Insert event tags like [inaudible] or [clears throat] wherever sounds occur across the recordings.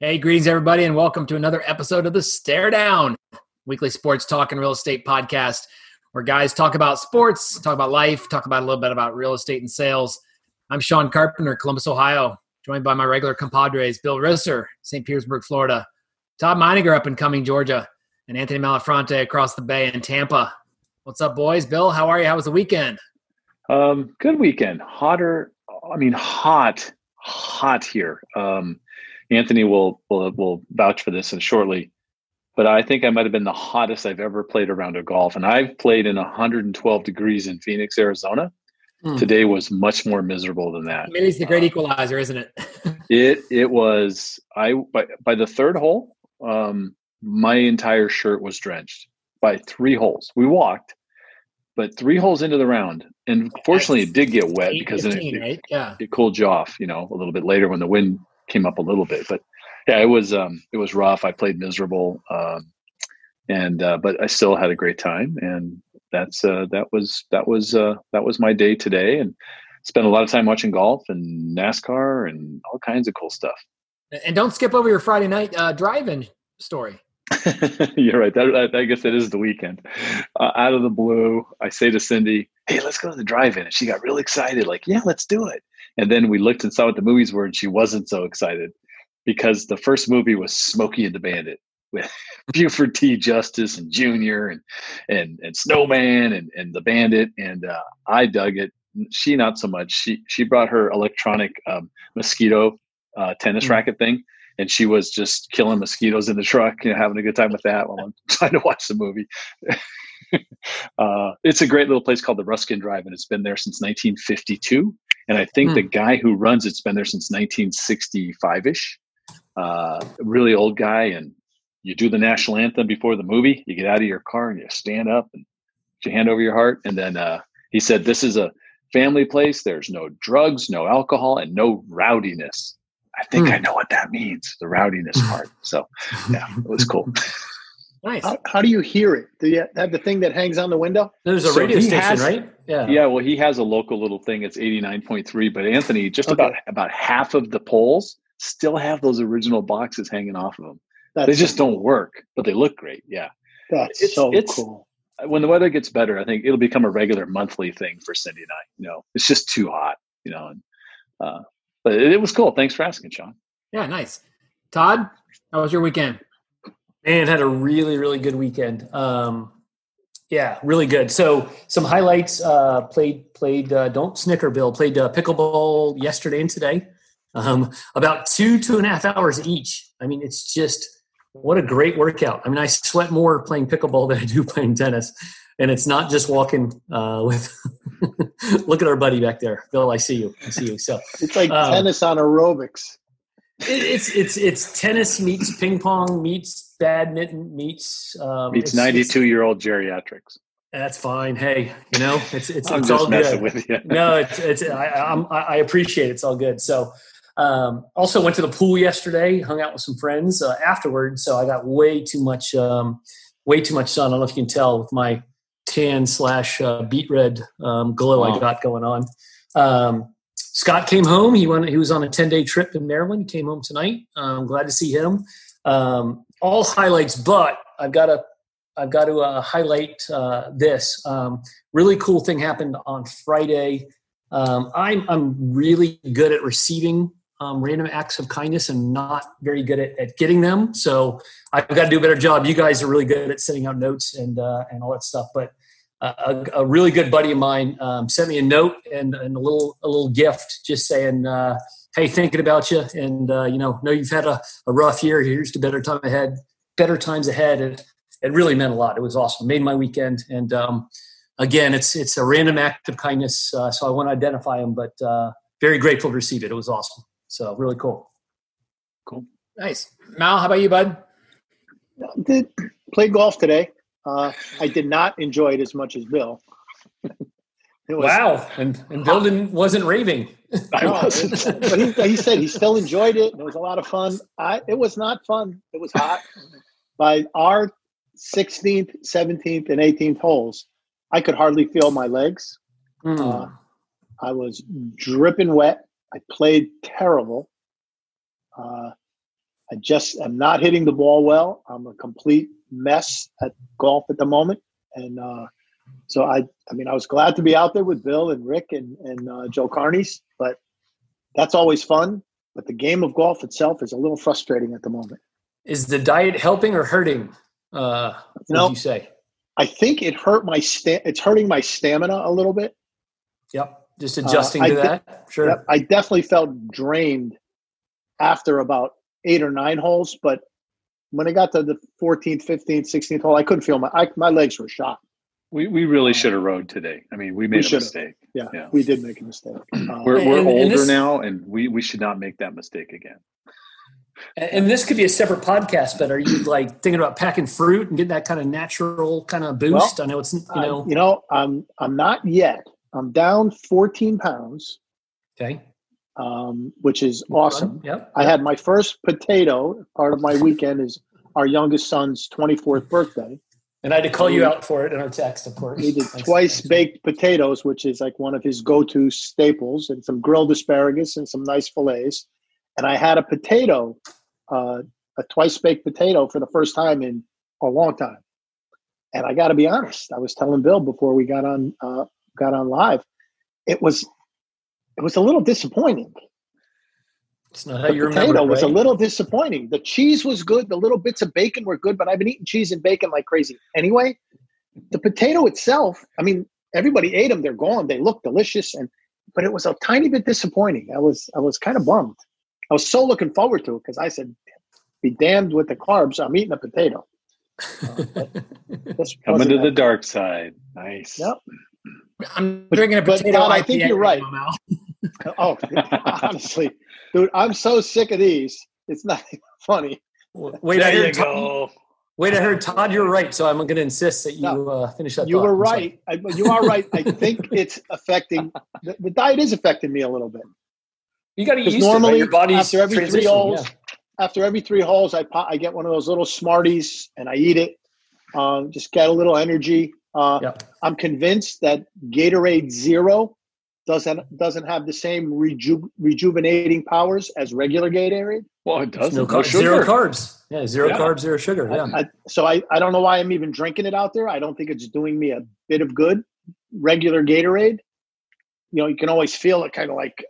Hey, greetings, everybody, and welcome to another episode of the Stare Down, weekly sports talk and real estate podcast, where guys talk about sports, talk about life, talk about a little bit about real estate and sales. I'm Sean Carpenter, Columbus, Ohio, joined by my regular compadres, Bill Risser, St. Petersburg, Florida, Todd Meininger up in Cumming, Georgia, and Anthony Malafronte across the bay in Tampa. What's up, boys? Bill, how are you? How was the weekend? Um, good weekend. Hotter, I mean, hot, hot here. Um, Anthony will, will will vouch for this shortly, but I think I might have been the hottest I've ever played around a golf, and I've played in 112 degrees in Phoenix, Arizona. Mm. Today was much more miserable than that. Maybe it's the great uh, equalizer, isn't it? [laughs] it it was. I by by the third hole, um, my entire shirt was drenched by three holes. We walked, but three holes into the round, and fortunately, it did get wet because 15, it, right? yeah. it cooled you off. You know, a little bit later when the wind came up a little bit. But yeah, it was um, it was rough. I played miserable, um, and uh, but I still had a great time. And that's uh, that was that was uh, that was my day today, and spent a lot of time watching golf and NASCAR and all kinds of cool stuff. And don't skip over your Friday night uh, driving story. [laughs] You're right. That, I guess it is the weekend. Uh, out of the blue, I say to Cindy, "Hey, let's go to the drive-in," and she got really excited. Like, yeah, let's do it. And then we looked and saw what the movies were, and she wasn't so excited because the first movie was Smokey and the Bandit with [laughs] Buford T. Justice and Junior and and and Snowman and and the Bandit, and uh, I dug it. She not so much. She she brought her electronic um, mosquito uh, tennis mm-hmm. racket thing, and she was just killing mosquitoes in the truck, you know, having a good time with that while I'm [laughs] trying to watch the movie. [laughs] uh, it's a great little place called the Ruskin Drive, and it's been there since 1952. And I think the hmm. guy who runs it's been there since 1965 ish. Uh, really old guy. And you do the national anthem before the movie. You get out of your car and you stand up and put your hand over your heart. And then uh, he said, This is a family place. There's no drugs, no alcohol, and no rowdiness. I think hmm. I know what that means, the rowdiness [laughs] part. So, yeah, it was cool. [laughs] Nice. How, how, do you hear it? Do you have the thing that hangs on the window? There's a so radio station, has, right? Yeah. Yeah. Well, he has a local little thing. It's 89.3. But Anthony, just okay. about about half of the poles still have those original boxes hanging off of them. That's they just don't work, but they look great. Yeah. That's it's, so it's, cool. When the weather gets better, I think it'll become a regular monthly thing for Cindy and I. You know, it's just too hot. You know, and uh, but it, it was cool. Thanks for asking, Sean. Yeah, nice. Todd, how was your weekend? And had a really really good weekend. Um, yeah, really good. So some highlights. Uh, played played. Uh, don't snicker, Bill. Played uh, pickleball yesterday and today. Um, about two two and a half hours each. I mean, it's just what a great workout. I mean, I sweat more playing pickleball [laughs] than I do playing tennis. And it's not just walking uh, with. [laughs] look at our buddy back there, Bill. I see you. I see you. So it's like um, tennis on aerobics. It, it's it's it's tennis meets ping pong meets badminton meets um, meets ninety two year old geriatrics. That's fine. Hey, you know it's it's, [laughs] I'm it's just all messing good. with you. no, it's it's I, I'm, I appreciate it. It's all good. So. Um, also went to the pool yesterday, hung out with some friends uh, afterwards. So I got way too much, um, way too much sun. I don't know if you can tell with my tan slash uh, beet red um, glow I got going on. Um, Scott came home. He went. He was on a ten day trip in Maryland. He came home tonight. I'm glad to see him. Um, all highlights, but I've got to I've got to uh, highlight uh, this. Um, really cool thing happened on Friday. Um, I'm I'm really good at receiving um, random acts of kindness and not very good at, at, getting them. So I've got to do a better job. You guys are really good at sending out notes and uh, and all that stuff. But a, a, really good buddy of mine um, sent me a note and, and, a little a little gift, just saying, uh, "Hey, thinking about you, and uh, you know, know you've had a, a, rough year. Here's to better time ahead, better times ahead." And it really meant a lot. It was awesome. Made my weekend. And um, again, it's it's a random act of kindness, uh, so I want to identify him, but uh, very grateful to receive it. It was awesome. So really cool. Cool. Nice. Mal, how about you, bud? Did play golf today. Uh, I did not enjoy it as much as Bill. [laughs] wow, and and Bill didn't wasn't raving. I wasn't. but he, he, said he still enjoyed it. And it was a lot of fun. I it was not fun. It was hot. By our 16th, 17th, and 18th holes, I could hardly feel my legs. Mm. Uh, I was dripping wet. I played terrible. Uh, I just am not hitting the ball well. I'm a complete mess at golf at the moment, and uh, so I, I mean, I was glad to be out there with Bill and Rick and and uh, Joe Carney's, but that's always fun. But the game of golf itself is a little frustrating at the moment. Is the diet helping or hurting? Uh, what No. you say? I think it hurt my sta- It's hurting my stamina a little bit. Yep. Just adjusting Uh, to that. Sure. Yep, I definitely felt drained after about eight or nine holes, but when I got to the 14th, 15th, 16th hole, I couldn't feel my I, my legs were shot. We we really should have rode today. I mean, we made a mistake. Yeah, Yeah. we did make a mistake. [clears throat] Uh, We're we're And- and older this- now, and we we should not make that mistake again. And, and this could be a separate podcast, but are you like thinking about packing fruit and getting that kind of natural kind of boost? I know it's you I- know you know, I'm I'm not yet. I'm down 14 pounds, okay. Um, which is awesome. Yep. I had my first potato. Part of my weekend is our youngest son's 24th birthday. And I had to call you out for it in our text, of course. He did twice baked potatoes, which is like one of his go-to staples, and some grilled asparagus and some nice fillets. And I had a potato, uh, a twice baked potato for the first time in a long time. And I got to be honest, I was telling Bill before we got on uh, got on live, it was it was a little disappointing. It's not how The you remember. potato it, was a little disappointing. The cheese was good. The little bits of bacon were good, but I've been eating cheese and bacon like crazy. Anyway, the potato itself, I mean, everybody ate them. They're gone. They look delicious, and but it was a tiny bit disappointing. I was I was kind of bummed. I was so looking forward to it because I said, "Be damned with the carbs. I'm eating a potato." Uh, but [laughs] Coming to the dark side. Nice. Yep. I'm But- drinking a but, potato. Todd, I think you're right. [laughs] Oh, [laughs] honestly, dude, I'm so sick of these. It's not funny. Wait, I There you heard Todd, wait, I heard Todd. You're right. So I'm going to insist that you No. uh, finish that. you thought. were right. I, you are right. I think it's affecting the, the diet is affecting me a little bit. You got to use Because it. normally, Your body's after every three holes, yeah. after every three holes, I pop, I get one of those little Smarties and I eat it. Um, just get a little energy. Uh, Yep. I'm convinced that Gatorade Zero doesn't doesn't have the same reju- rejuvenating powers as regular Gatorade. Well, it does. No, No, car- sugar. zero carbs. Yeah, zero Yeah. carbs, zero sugar. Yeah. I, so I, I don't know why I'm even drinking it out there. I don't think it's doing me a bit of good. Regular Gatorade, you know, you can always feel it kind of like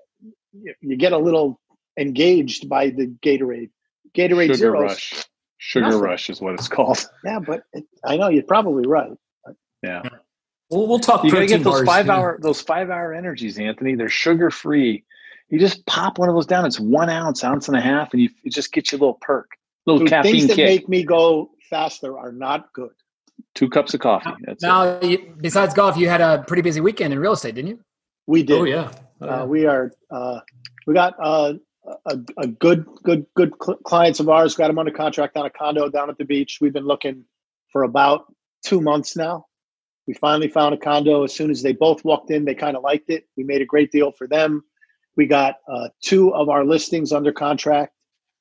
you, you get a little engaged by the Gatorade. Gatorade Sugar Zeros. rush. Sugar Nothing. rush is what it's called. Yeah, but it, I know you're probably right. Yeah. We'll, we'll talk You gotta get those five yeah. hour those five hour energies, Anthony. They're sugar free. You just pop one of those down. It's one ounce, ounce and a half, and you it just get you a little perk, little Dude, caffeine things that kick. make me go faster are not good. Two cups of coffee. That's. Now, you, besides golf, you had a pretty busy weekend in real estate, didn't you? We did. Oh yeah. Yeah. Uh, we are. Uh, we got uh, a, a good, good, good cl- clients of ours. Got them under contract on a condo down at the beach. We've been looking for about two months now. We finally found a condo. As soon as they both walked in, they kind of liked it. We made a great deal for them. We got uh, two of our listings under contract,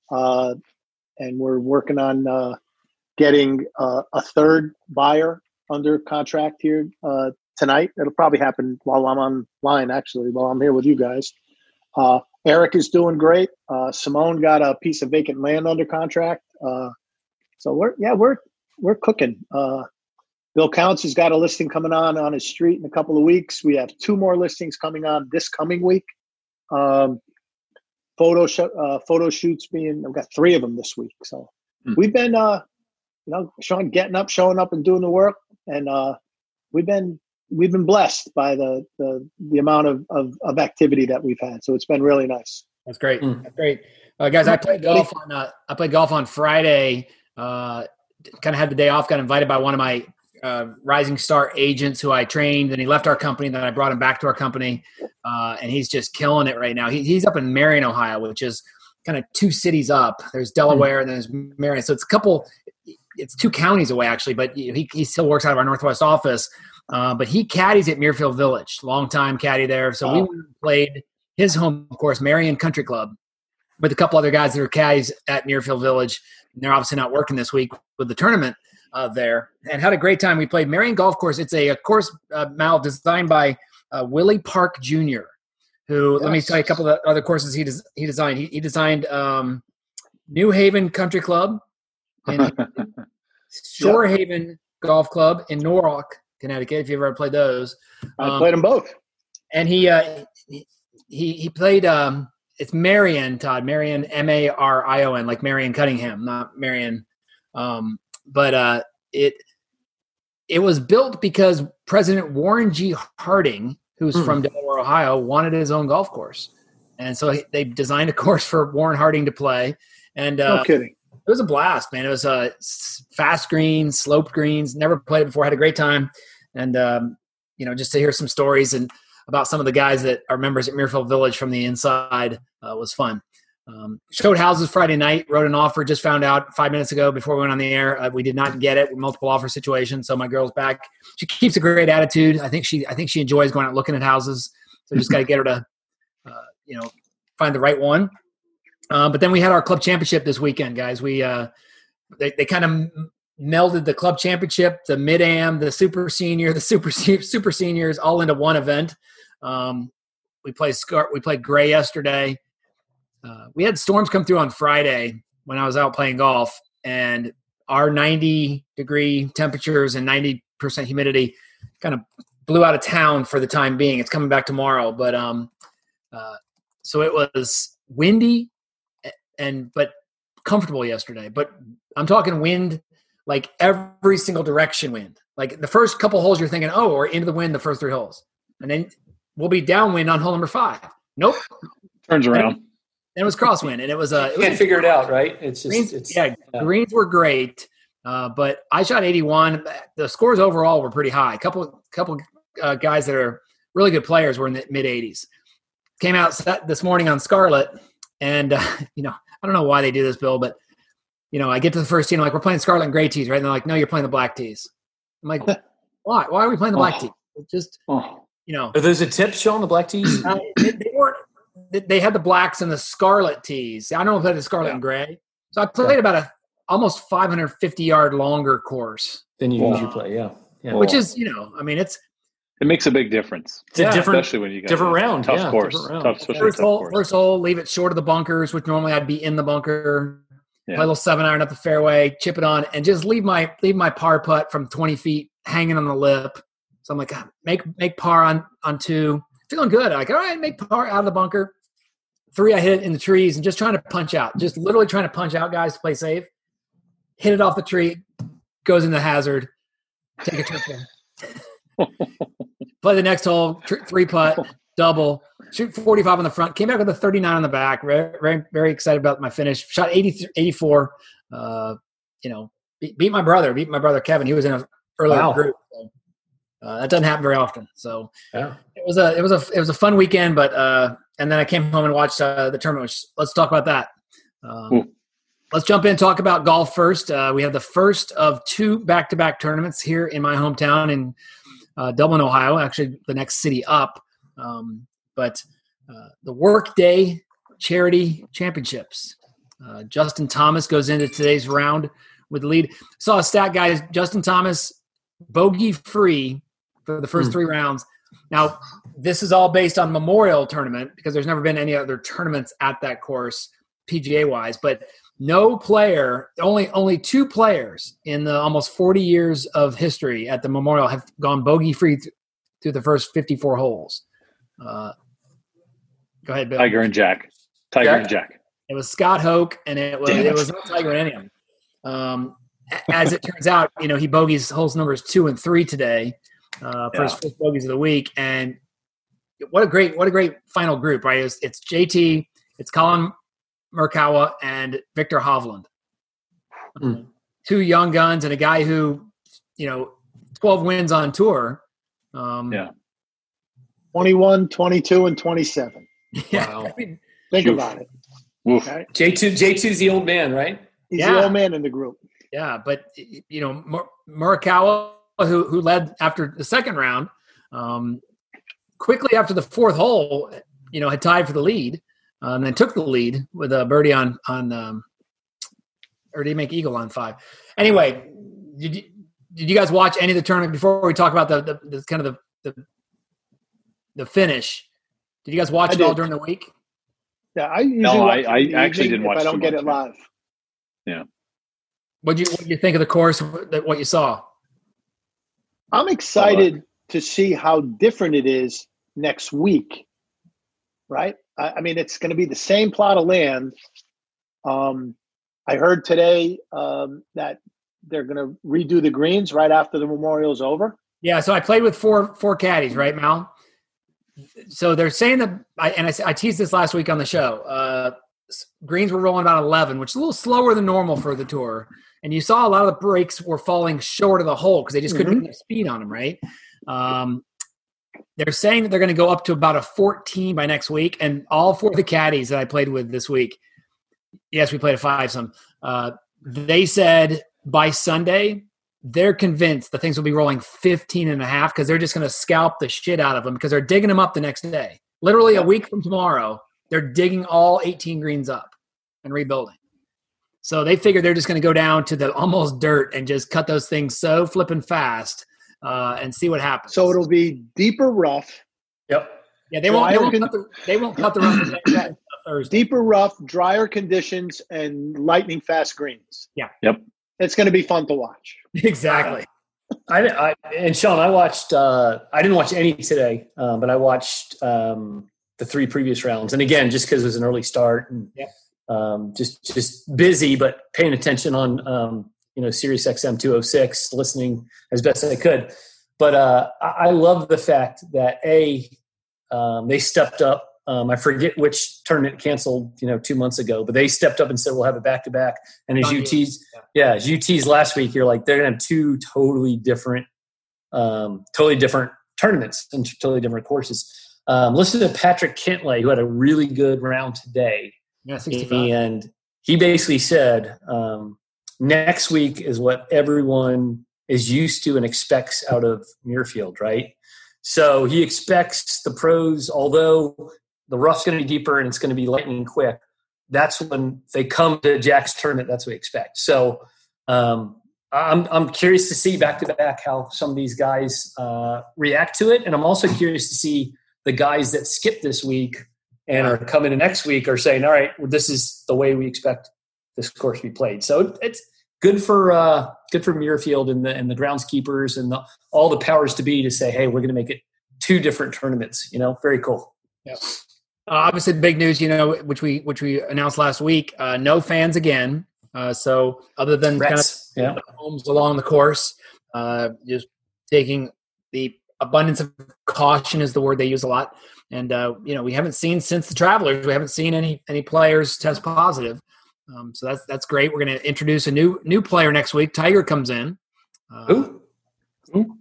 uh, and we're working on uh, getting uh, a third buyer under contract here uh, tonight. It'll probably happen while I'm online, actually, while I'm here with you guys. Uh, Eric is doing great. Simone got a piece of vacant land under contract. So we're yeah we're we're cooking. Bill Counts has got a listing coming on on his street in a couple of weeks. We have two more listings coming on this coming week. Um, photo sh- uh, photo shoots being I've got three of them this week. So Hmm. we've been uh, you know Sean getting up, showing up, and doing the work, and uh, we've been we've been blessed by the the, the amount of, of of activity that we've had. So it's been really nice. That's great. Mm. That's great, uh, guys. I played golf on. Uh, I played golf on Friday. Uh, kind of had the day off. Got invited by one of my uh, rising star agents who I trained, and he left our company. Then I brought him back to our company, uh, and he's just killing it right now. He, he's up in Marion, Ohio, which is kind of two cities up. There's Delaware, and then there's Marion. So it's a couple. It's two counties away actually, but he he still works out of our Northwest office. Uh, but he caddies at Muirfield Village, long time caddy there. So we went and played his home course, Marion Country Club, with a couple other guys that are caddies at Muirfield Village. And they're obviously not working this week with the tournament uh, there, and had a great time. We played Marion Golf Course. It's a, a course, uh, Mal, designed by uh, Willie Park Jr., who let me tell you a couple of the other courses he des- he designed. He, he designed um, New Haven Country Club, and [laughs] Shore Haven Golf Club in Norwalk, Connecticut. If you've ever played those, I Um, played them both. and he uh, he he played. Um, it's Marion Todd Marion M A R I O N like Marion Cunningham, not Marion. Um, but uh, it it was built because President Warren G. Harding, who's Hmm. from Delaware, Ohio, wanted his own golf course, and so he- they designed a [laughs] course for Warren Harding to play. And uh, No kidding. it was a blast, man. It was uh, fast greens, sloped greens. Never played it before. Had a great time, and um, you know, just to hear some stories and about some of the guys that are members at Muirfield Village from the inside uh, was fun. Um, showed houses Friday night. Wrote an offer. Just found out five minutes ago before we went on the air. Uh, we did not get it. Multiple offer situation. So my girl's back. She keeps a great attitude. I think she. I think she enjoys going out looking at houses. So just got to get her to, uh, you know, find the right one. Uh, but then we had our club championship this weekend, guys. We uh, they they kind of melded the club championship, the mid am, the super senior, the super super seniors, all into one event. Um, we played we played Gray yesterday. Uh, we had storms come through on Friday when I was out playing golf, and our 90 degree temperatures and 90 percent humidity kind of blew out of town for the time being. It's coming back tomorrow, but um, uh, so it was windy and but comfortable yesterday. But I'm talking wind, like every single direction wind. Like the first couple holes, you're thinking, oh, we're into the wind the first three holes, and then we'll be downwind on hole number five. Nope. Turns around. Then it was crosswind, and it was uh, You it was can't figure it out, right? It's just greens, it's yeah, yeah. greens were great, uh, but I shot 81. The scores overall were pretty high. A couple, couple uh, guys that are really good players were in the mid 80s. Came out set this morning on Scarlet, and uh, [laughs] you know I don't know why they do this, Bill, but you know I get to the first tee, and I'm like we're playing Scarlet and Gray tees, right? And they're like, no, you're playing the black tees. I'm like, [laughs] why? Why are we playing the black Oh. tees? It just Oh, you know, Are those a tip showing the black tees? uh, they, they weren't. They- They had the blacks and the scarlet tees. I don't know if the scarlet Yeah. and gray. So I played about a almost 550 yard longer course, than you Wow. usually play, yeah. Yeah. Which is you know, I mean, it's it makes a big difference, It's a different especially when you got different a round, Tough yeah, course. round. Tough, especially first tough hole. course. First hole, leave it short of the bunkers, which normally I'd be in the bunker. Yeah. Play a little seven iron up the fairway, chip it on, and just leave my leave my par putt from 20 feet hanging on the lip. So I'm like, ah, make make par on on two, feeling good. i Like, all right, make par out of the bunker. Three, I hit it in the trees and just trying to punch out, just literally trying to punch out guys to play safe. Hit it off the tree, goes in the hazard. Take a trip there. [laughs] Play the next hole, tr- three putt, double, shoot 45 on the front, came back with a 39 on the back. Very, very, very excited about my finish. Shot 80, 84. Uh, you know, beat, beat my brother, beat my brother Kevin. He was in a earlier Wow. group. So, uh, that doesn't happen very often. So Yeah. it was a, it was a, it was a fun weekend. But uh, and then I came home and watched uh, the tournament. Which, let's talk about that. Um, Cool. Let's jump in and talk about golf first. Uh, we have the first of two back-to-back tournaments here in my hometown in uh, Dublin, Ohio. Actually, the next city up. Um, but uh, the Workday Charity Championships. Uh, Justin Thomas goes into today's round with the lead. Saw a stat, guys. Justin Thomas bogey free for the first Hmm. three rounds. Now, this is all based on Memorial Tournament because there's never been any other tournaments at that course, PGA wise. But no player, only only two players in the almost 40 years of history at the Memorial have gone bogey free th- through the first 54 holes. Uh, go ahead, Bill. Tiger and Jack. Tiger Jack? and Jack. It was Scott Hoch, and it was Damn it it. was not Tiger in any of them. Um, as it turns out, you know he bogeys holes numbers two and three today uh, for his first bogeys of the week, and what a great what a great final group, right? It's, it's JT, it's Collin Morikawa, and Viktor Hovland, Hmm. two young guns, and a guy who you know twelve wins on tour. Um, Yeah. 21, 22, and 27. [laughs] yeah. Wow. I mean, Think Oof. about it. Woof. Okay? J two J two's the old man, right? He's Yeah. the old man in the group. Yeah, but you know Mur- Morikawa, who who led after the second round, um, quickly after the fourth hole, you know, had tied for the lead, uh, and then took the lead with a birdie on on, um, or did he make eagle on five? Anyway, did you did you guys watch any of the tournament before we talk about the the, the kind of the, the the finish? Did you guys watch I it all during the week? Yeah, I usually No, watch I- I actually didn't watch I don't get much, it live. Yeah. What do you what do you think of the course? What you saw? I'm excited to see how different it is next week. Right? I, I mean, it's going to be the same plot of land. Um, I heard today um, that they're going to redo the greens right after the memorial's over. Yeah, so I played with four four caddies, right, Mal? So they're saying that, I, and I, I teased this last week on the show. Uh, greens were rolling about eleven, which is a little slower than normal for the tour. And you saw a lot of the breaks were falling short of the hole because they just couldn't mm-hmm. get enough speed on them, right? Um, they're saying that they're going to go up to about a 14 by next week, and all four of the caddies that I played with this week, yes, we played a five some. Uh, they said by Sunday they're convinced the things will be rolling 15 and a half because they're just going to scalp the shit out of them because they're digging them up the next day. Literally a week from tomorrow, they're digging all 18 greens up and rebuilding. So they figure they're just going to go down to the almost dirt and just cut those things so flipping fast uh, and see what happens. So it'll be deeper rough. Yep. Yeah, they won't. They won't, cut the, they won't cut the rough Thursday. Deeper rough, drier conditions, and lightning fast greens. Yeah. Yep it's going to be fun to watch. Exactly. [laughs] I, I, and Sean, I watched. Uh, I didn't watch any today, uh, but I watched um, the three previous rounds. And again, just because it was an early start and yep. Um, just just busy, but paying attention on um, you know Sirius XM 206, listening as best I could. But uh, I, I love the fact that a um, they stepped up um, I forget which tournament canceled, you know, two months ago, but they stepped up and said we'll have a back to back. And as UTs, yeah, as UTs last week, you're like they're gonna have two totally different, um, totally different tournaments and totally different courses. Um, listen to Patrick Cantlay, who had a really good round today. Yeah, 65. and he basically said um, next week is what everyone is used to and expects out of Muirfield, right? So he expects the pros, although the rough's going to be deeper and it's going to be lightning quick. That's when they come to Jack's tournament. That's what we expect. So um, I'm I'm curious to see back to back how some of these guys uh, react to it, and I'm also curious to see the guys that skip this week and are coming in next week are saying, "All right, well, this is the way we expect this course to be played." So it's good for uh, good for Muirfield and the and the groundskeepers and the, all the powers to be to say, "Hey, we're going to make it two different tournaments." You know, very cool. Yeah. Uh, obviously, big news, you know, which we which we announced last week. Uh, no fans again. Uh, so other than kind of yeah. homes along the course, uh, just taking the abundance of caution is the word they use a lot. And uh, you know, we haven't seen since the Travelers, we haven't seen any any players test positive. Um, so that's that's great. We're going to introduce a new new player next week. Tiger comes in. Uh, Who? Who?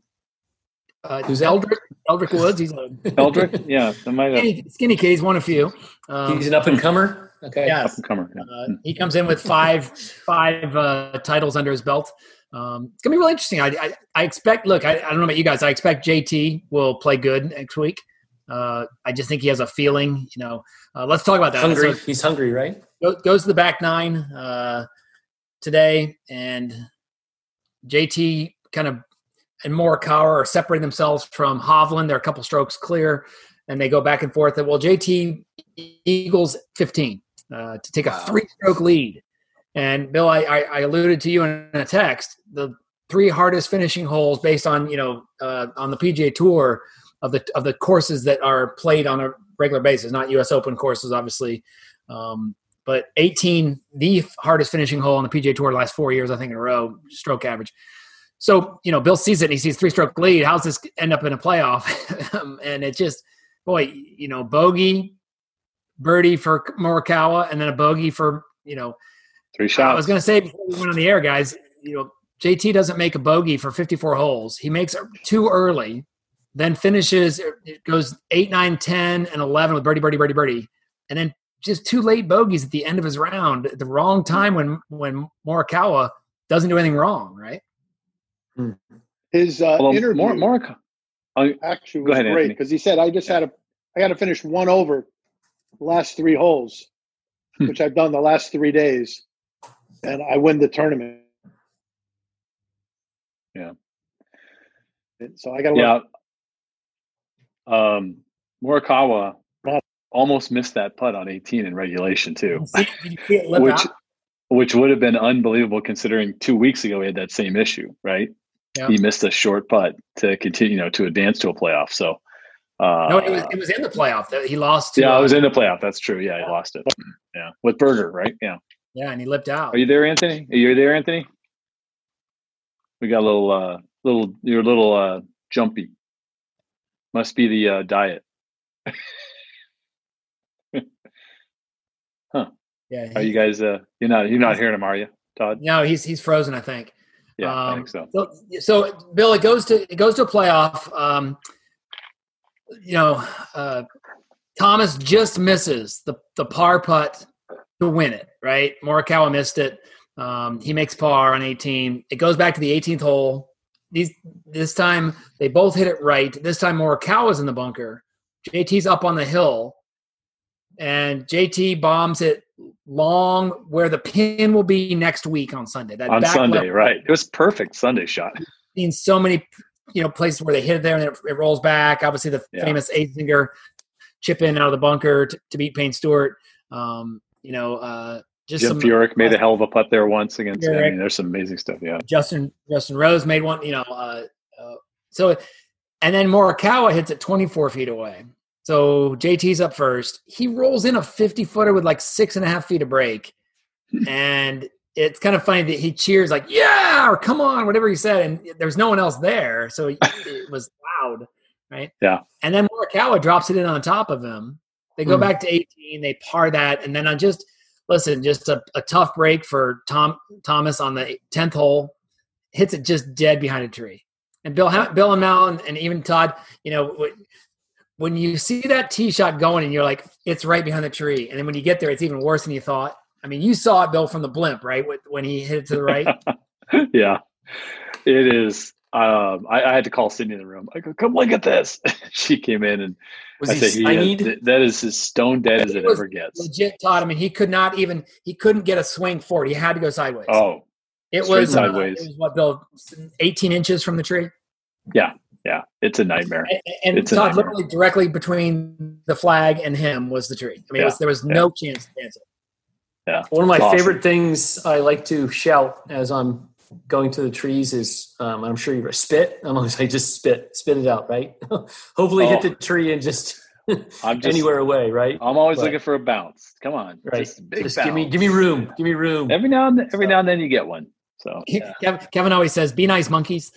Uh, Who's Eldrick? Eldrick Woods. He's a [laughs] Eldrick. Yeah, skinny, skinny kid. He's one of few. Um, he's an up and comer. Okay, yeah, up and comer. Yeah. Uh, he comes in with five five uh, titles under his belt. Um, it's gonna be really interesting. I, I, I expect. Look, I, I, don't know about you guys. I expect JT will play good next week. Uh, I just think he has a feeling. You know, uh, let's talk about that. Hungry. So, he's hungry, right? Goes to the back nine uh, today, and JT kind of and Morikawa are separating themselves from Hovland. They're a couple strokes clear, and they go back and forth. Well, JT Eagles 15 uh, to take wow. a three-stroke lead. And Bill, I, I, alluded to you in a text. The three hardest finishing holes, based on you know uh, on the PGA Tour of the of the courses that are played on a regular basis, not U.S. Open courses, obviously. Um, but 18, the hardest finishing hole on the PGA Tour the last four years, I think in a row, stroke average. So, you know, Bill sees it and he sees three stroke lead. How's this end up in a playoff? [laughs] Um, and it just, boy, you know, bogey, birdie for Morikawa, and then a bogey for, you know, three shots. I was going to say before we went on the air, guys, you know, JT doesn't make a bogey for 54 holes. He makes two early, then finishes, it goes 8, 9, 10, and 11 with birdie, birdie, birdie, birdie. And then just two late bogeys at the end of his round at the wrong time when, when Morikawa doesn't do anything wrong, right? His uh, well, interview more, more, uh, actually was ahead, great because he said, "I just had a, I got to finish one over the last three holes, hmm. which I've done the last three days, and I win the tournament." Yeah. So I got to. Yeah. Um, Morikawa almost missed that putt on 18 in regulation too, which which would have been unbelievable considering two weeks ago we had that same issue, right? Yeah. He missed a short putt to continue, you know, to advance to a playoff. So, uh, no, it was, it was in the playoff. that He lost. To, yeah, uh, was in the playoff. That's true. Yeah, he lost it. Yeah, with Berger, right? Yeah. Yeah, and he lipped out. Are you there, Anthony? Are you there, Anthony? We got a little, uh, little, you're a little uh, jumpy. Must be the uh, diet. [laughs] Huh. Yeah. Are you guys? Uh, you're not. You're not hearing him, are you, Todd? no, he's he's frozen. I think. Yeah, I Um, think so. So, so Bill, it goes to it goes to a playoff. Um, you know, uh, Thomas just misses the the par putt to win it. Right, Morikawa missed it. Um, he makes par on 18. It goes back to the 18th hole. These this time they both hit it right. This time Morikawa's in the bunker. JT's up on the hill, and JT bombs it long where the pin will be next week on Sunday. That On Sunday, left right? It was perfect Sunday shot. seen so many you know places where they hit it there and it, it rolls back. Obviously, the Yeah. famous Azinger chip in out of the bunker to, to beat Payne Stewart. Um, you know, uh, just Jim some Furyk made a hell of a putt there once against. I mean, there's some amazing stuff. Yeah. Justin Justin Rose made one. You know, uh, uh, so and then Morikawa hits it 24 feet away. So JT's up first. He rolls in a 50 footer with like six and a half feet of break, [laughs] and it's kind of funny that he cheers like "Yeah" or "Come on," whatever he said, and there's no one else there, so [laughs] it was loud, right? Yeah. And then Morikawa drops it in on top of him. They go Hmm. back to 18. They par that, and then I just listen, just a, a tough break for Tom Thomas on the 10th hole, hits it just dead behind a tree. And Bill, Bill and Mal, and, and even Todd, you know, when you see that tee shot going, and you're like, it's right behind the tree, and then when you get there, it's even worse than you thought. I mean, you saw it, Bill, from the blimp, right? When he hit it to the right. [laughs] yeah, it is. Um, I, I had to call Sydney in the room. I go, come look at this. [laughs] she came in and Was I he said, he has- that is as stone dead as It it was ever gets. Legit, Todd. I mean, he could not even he couldn't get a swing forward. He had to go sideways. Oh, it straight was uh, sideways. it was what Bill, 18 inches from the tree. yeah, yeah, it's a nightmare. And, and It's a Todd, nightmare. literally directly between the flag and him was the tree. I mean, it was, there was no chance to dance it. One of my awesome. favorite things I like to shout as I'm going to the trees is, um, I'm sure you're spit. [laughs] I'm always like, just spit, spit it out, right? [laughs] Hopefully hit Oh. the tree and just, [laughs] I'm just, anywhere away, right? I'm always But- looking for a bounce. Come on, Right. Just, big Just give me, give me room, give me room. Every now and then, every now and then you get one. So Kev- Kevin always says, "Be nice, monkeys."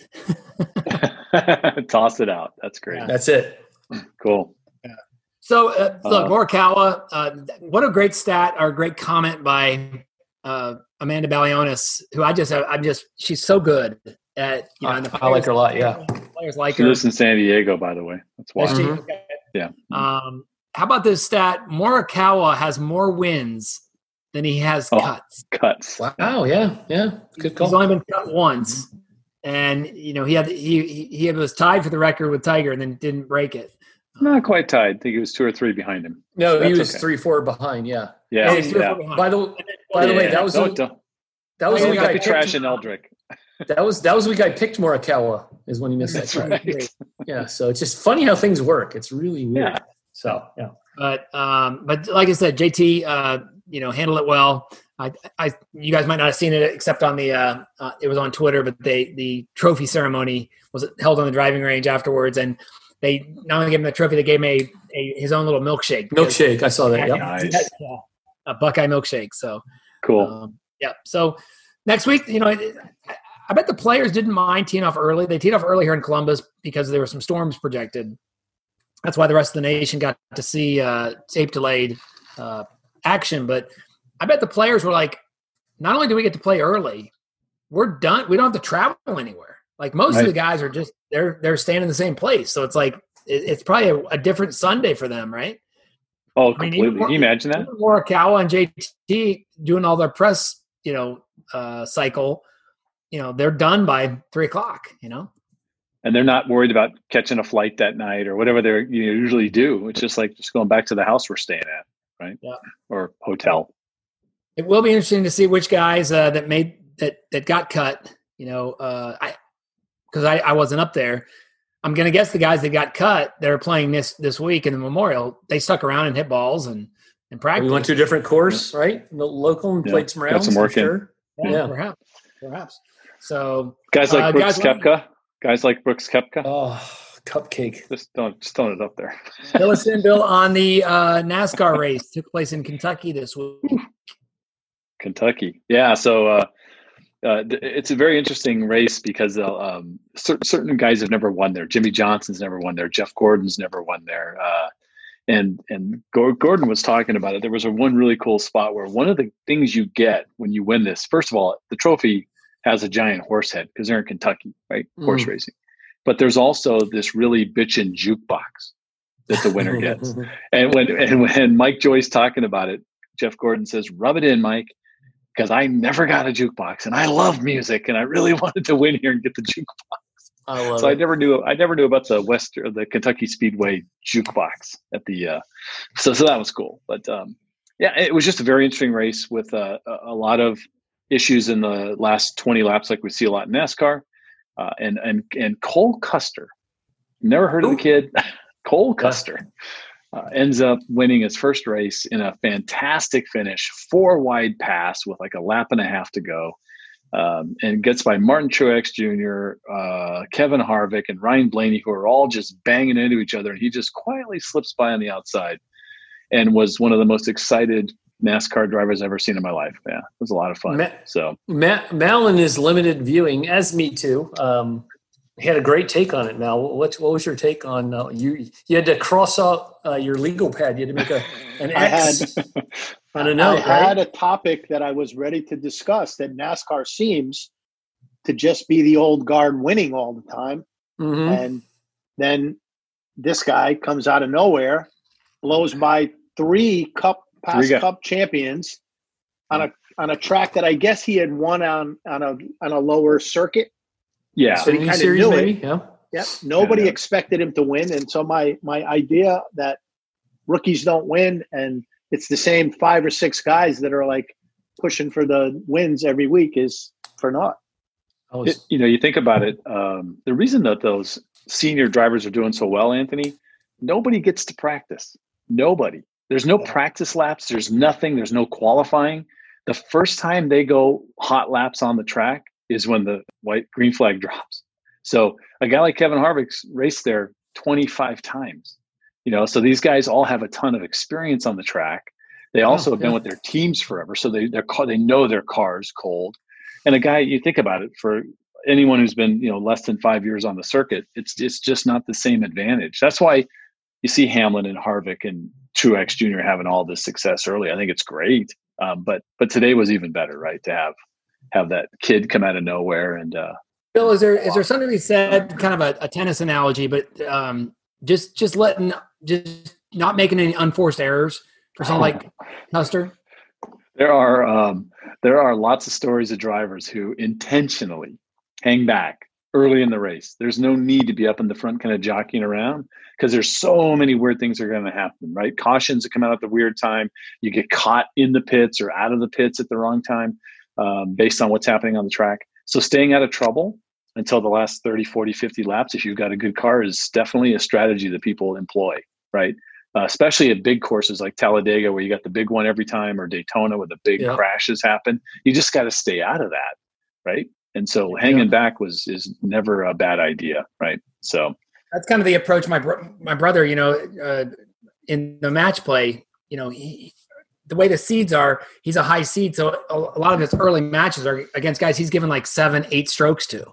toss it out. That's great. Yeah. That's it. Cool. So uh, look, Uh, Morikawa, uh, what a great stat or great comment by uh, Amanda Balionis, who I just I'm just she's so good at you know. I- and the I like her a lot, yeah. players like She her. lives in San Diego, by the way. That's why. Does she? Mhm. Okay. Yeah. Um, how about this stat? Morikawa has more wins than he has Oh. cuts. Cuts. Wow. Yeah. Yeah. Good call. He's call. only been cut once, and you know he had he he, he was tied for the record with Tiger and then didn't break it. Not quite tied. I think he was two or three behind him. No, he was okay. three, four behind. Yeah. Yeah. he's three or yeah. By the by the way, that was don't, the, don't, that was the week yeah, I don't be Eldrick. [laughs] that was that was the week I picked Morikawa is when he missed that. That's cut. right. Yeah. So it's just funny how things work. It's really weird. Yeah. So yeah. But um, but like I said, JT, uh, you know, handle it well. I, I, you guys might not have seen it except on the, uh, uh, it was on Twitter, but they, the trophy ceremony was held on the driving range afterwards, and they not only gave him the trophy, they gave him a, a his own little milkshake. Milkshake. I saw that. Yep. Nice. Yeah, a Buckeye milkshake. So Cool. um, yeah. So next week, you know, I, I bet the players didn't mind teeing off early. They teed off early here in Columbus because there were some storms projected. That's why the rest of the nation got to see uh, tape delayed uh, action. But I bet the players were like, not only do we get to play early, we're done. We don't have to travel anywhere. Like most of the guys are just they're they're staying in the same place. So it's like it, it's probably a, a different Sunday for them, right? Oh, I mean, completely. even Can you imagine that? Morikawa and JT doing all their press, you know, uh, cycle, you know, they're done by three o'clock. You know, And they're not worried about catching a flight that night or whatever they you know, usually do. It's just like just going back to the house we're staying at, right? Yeah. Or hotel. it will be interesting to see which guys uh, that made that that got cut. You know, uh, I because I, I wasn't up there. I'm gonna guess the guys that got cut that are playing this this week in the Memorial, they stuck around and hit balls and and practice. We went to a different course, right? The local and Yeah. played some rounds. Got some I'm work in. sure. yeah, yeah. perhaps, perhaps. So Guys like Uh, Brooks guys, what- Koepka. Guys like Brooks Koepka. Oh, cupcake. Just don't just throwing it up there. [laughs] fill us in, Bill, on the uh, NASCAR race took place in Kentucky this week. Kentucky. Yeah. So uh, uh, th- it's a very interesting race because uh, um, certain certain guys have never won there. Jimmie Johnson's never won there. Jeff Gordon's never won there. Uh, and and Gordon was talking about it. There was a one really cool spot where one of the things you get when you win this, first of all, the trophy has a giant horse head because they're in Kentucky, right? Horse Mm. racing. But there's also this really bitchin' jukebox that the winner [laughs] gets. And when and when Mike Joy's talking about it, Jeff Gordon says, "Rub it in, Mike, because I never got a jukebox, and I love music, and I really [laughs] wanted to win here and get the jukebox. I love So I never knew I never knew about the West or the Kentucky Speedway jukebox at the. Uh, so so that was cool, but um, yeah, it was just a very interesting race with uh, a, a lot of issues in the last twenty laps, like we see a lot in NASCAR, uh, and and and Cole Custer, never heard of the kid, [laughs] Cole Yeah. Uh, ends up winning his first race in a fantastic finish, four wide pass with like a lap and a half to go um, and gets by Martin Truex Jr., uh, Kevin Harvick, and Ryan Blaney, who are all just banging into each other. And he just quietly slips by on the outside and was one of the most excited NASCAR drivers I've ever seen in my life. Yeah, it was a lot of fun. Ma- so, Ma- Mal in his limited viewing, as me too, um, had a great take on it. Mal, what what was your take on uh, you? You had to cross out uh, your legal pad. You had to make a an [laughs] I X had [laughs] on a I note, had right? a topic that I was ready to discuss that NASCAR seems to just be the old guard winning all the time. hmm And then this guy comes out of nowhere, blows by three cup past guys. cup champions on a on a track that I guess he had won on on a on a lower circuit. Yeah, So he Xfinity series, knew it. Yeah. Yep. Nobody Yeah. expected him to win. And so my my idea that rookies don't win and it's the same five or six guys that are like pushing for the wins every week is for naught. It- you know, you think about it. Um, the reason that those senior drivers are doing so well, Anthony, nobody gets to practice. Nobody. There's no Yeah. practice laps. There's nothing. There's no qualifying. The first time they go hot laps on the track is when the white green flag [laughs] drops. So a guy like Kevin Harvick's raced there 25 times. You know, so these guys all have a ton of experience on the track. They also have been yeah. with their teams forever, so they their car they know their car's cold. And a guy, you think about it, for anyone who's been you know less than five years on the circuit, it's it's just not the same advantage. That's why you see Hamlin and Harvick and Truex Jr. having all this success early. I think it's great, um, but but today was even better, right? To have have that kid come out of nowhere and uh, Bill, is there is there something to be said, kind of a, a tennis analogy, but um, just just letting just not making any unforced errors for someone like [laughs] Custer? There are um, there are lots of stories of drivers who intentionally hang back early in the race. There's no need to be up in the front, kind of jockeying around, because there's so many weird things that are going to happen. Right? Cautions that come out at the weird time. You get caught in the pits or out of the pits at the wrong time, um, based on what's happening on the track. So staying out of trouble until the last 30, 40, 50 laps, if you've got a good car, is definitely a strategy that people employ. Right? uh, especially at big courses like Talladega, where you got the big one every time, or Daytona, where the big Yeah. crashes happen. You just got to stay out of that, right? And so hanging back was is never a bad idea, right? So That's kind of the approach my bro- my brother, you know, uh, in the match play, you know, he, the way the seeds are, he's a high seed, so a, a lot of his early matches are against guys he's given like seven, eight strokes to,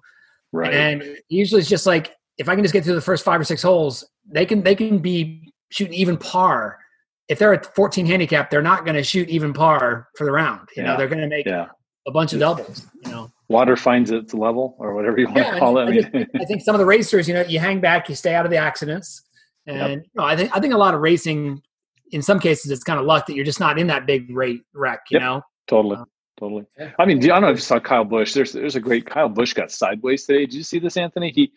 right, and usually it's just like if I can just get through the first five or six holes, they can they can be shooting even par. If they're at 14 handicap, they're not going to shoot even par for the round. You know, they're going to make yeah, a bunch of doubles. You know, water finds its level, or whatever you want Yeah, to call it. I I mean, I think some of the racers, you know, you hang back, you stay out of the accidents, and you know, I think I think a lot of racing, in some cases, it's kind of luck that you're just not in that big rate wreck. You Yep. know, totally, Uh, totally. yeah. I mean, do- I don't know if you saw Kyle Busch. There's there's a great Kyle Busch got sideways today. Did you see this, Anthony? He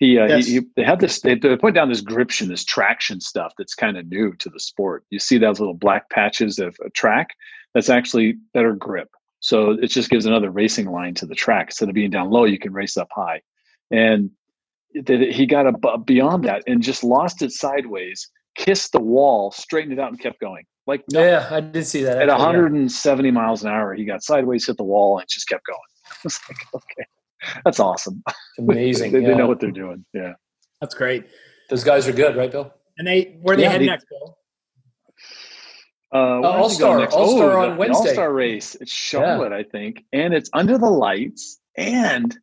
he, uh, Yes. he, he they had this they, they put down this gription, this traction stuff that's kind of new to the sport. You see those little black patches of a track that's actually better grip. So it just gives another racing line to the track. Instead of being down low, you can race up high. And that he got a, beyond that and just lost it sideways, kissed the wall, straightened it out, and kept going. Like yeah, I did see that. At actually, 170 yeah. miles an hour, he got sideways, hit the wall, and just kept going. [laughs] I was like, okay, that's awesome. Amazing. [laughs] they, yeah. they, know what they're doing. Yeah, that's great. Those guys are good, right, Bill? And they where they Yeah, head they- next, Bill? Uh, where All does he go Star- All Star Oh, on the- Wednesday. All Star race. It's Charlotte, I think, and it's under the lights. And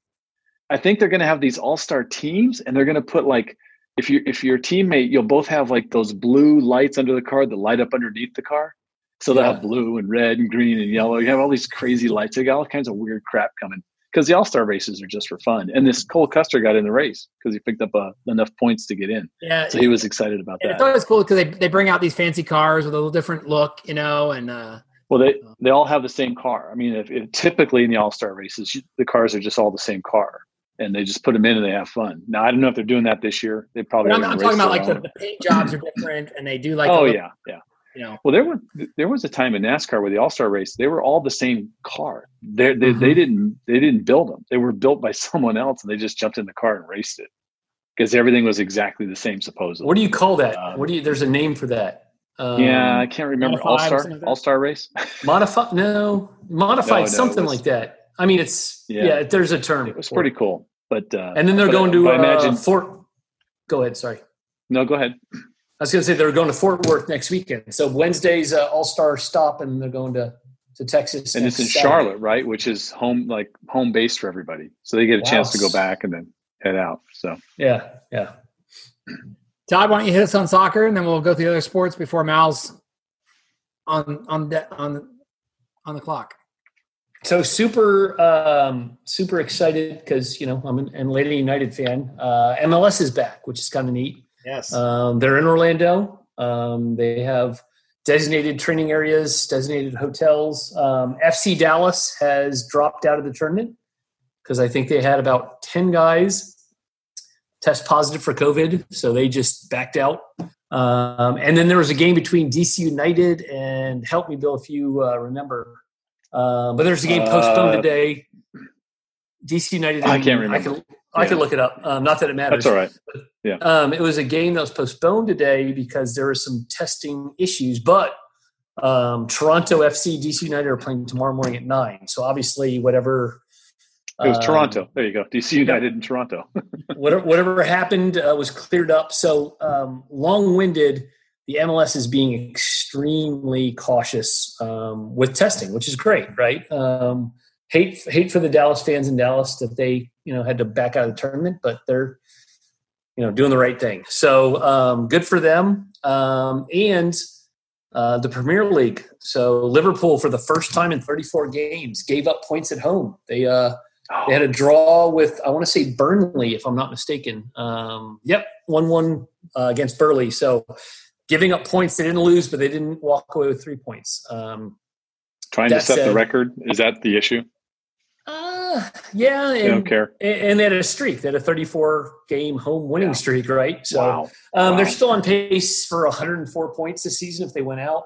I think they're going to have these All Star teams, and they're going to put like if you if your teammate, you'll both have like those blue lights under the car that light up underneath the car. So they'll have blue and red and green and yellow. You have all these crazy lights. They got all kinds of weird crap coming because the All Star races are just for fun. And this Cole Custer got in the race because he picked up uh, enough points to get in. Yeah, So he was excited about that. it's always cool because they they bring out these fancy cars with a little different look, you know, and uh, Well, they they all have the same car. I mean, if, if typically in the All Star races, the cars are just all the same car, and they just put them in and they have fun. Now, I don't know if they're doing that this year. They probably. I'm, are I'm talking about like the, the paint jobs are different, and they do like oh little- yeah, yeah. you know, Well, there was there was a time in NASCAR where the All Star race they were all the same car. They they, Mm-hmm. they didn't they didn't build them. They were built by [laughs] someone else, and they just jumped in the car and raced it because everything was exactly the same supposedly. What do you call that? Um, what do you? There's a name for that. Um, yeah, I can't remember All Star something like that? All Star race. [laughs] Modify? No, modified No, no, something was- like that. I mean, it's yeah. Yeah. there's a term. it was pretty cool, but uh, And then they're going to I uh, imagine. Fort. Go ahead. Sorry. No, go ahead. I was going to say they're going to Fort Worth next weekend. So Wednesday's uh, All Star stop, and they're going to to Texas. and it's in Saturday. Charlotte, right? Which is home, like home base for everybody. So they get a Wow. chance to go back and then head out. So Yeah, yeah. Todd, why don't you hit us on soccer, and then we'll go through the other sports before Mal's on on the on on the clock. So super, um, super excited because you know I'm an Atlanta United fan. Uh, MLS is back, which is kind of neat. Yes. Um, they're in Orlando. Um, they have designated training areas, designated hotels. Um, FC Dallas has dropped out of the tournament because I think they had about 10 guys test positive for COVID. So they just backed out. Um, and then there was a game between DC United and help me, Bill, if you uh, remember. Um, but there's a game postponed Uh, today. DC United. I can't I remember. can, I can Yeah. look it up. Um, not that it matters. that's all right. Um, it was a game that was postponed today because there were some testing issues. But um, Toronto FC, DC United are playing tomorrow morning at nine. So obviously, whatever It was um, Toronto. There you go. DC United in Toronto. [laughs] whatever, whatever happened uh, was cleared up. So um, long-winded. The MLS is being extremely cautious um, with testing, which is great, right? Um, hate hate for the Dallas fans in Dallas that they you know had to back out of the tournament, but they're you know doing the right thing. So um, good for them. Um, and uh, the Premier League. So Liverpool, for the first time in 34 games, gave up points at home. They uh, they had a draw with I want to say Burnley, if I'm not mistaken. Um, yep, one one uh, against Burnley. So giving up points, they didn't lose, but they didn't walk away with three points. Um, Trying to set the record. Is that the issue? uh, yeah, They don't and, care. and they had a streak. They had a 34 game home winning Yeah. streak, right? So wow. Um, They're still on pace for 104 points this season if they went out.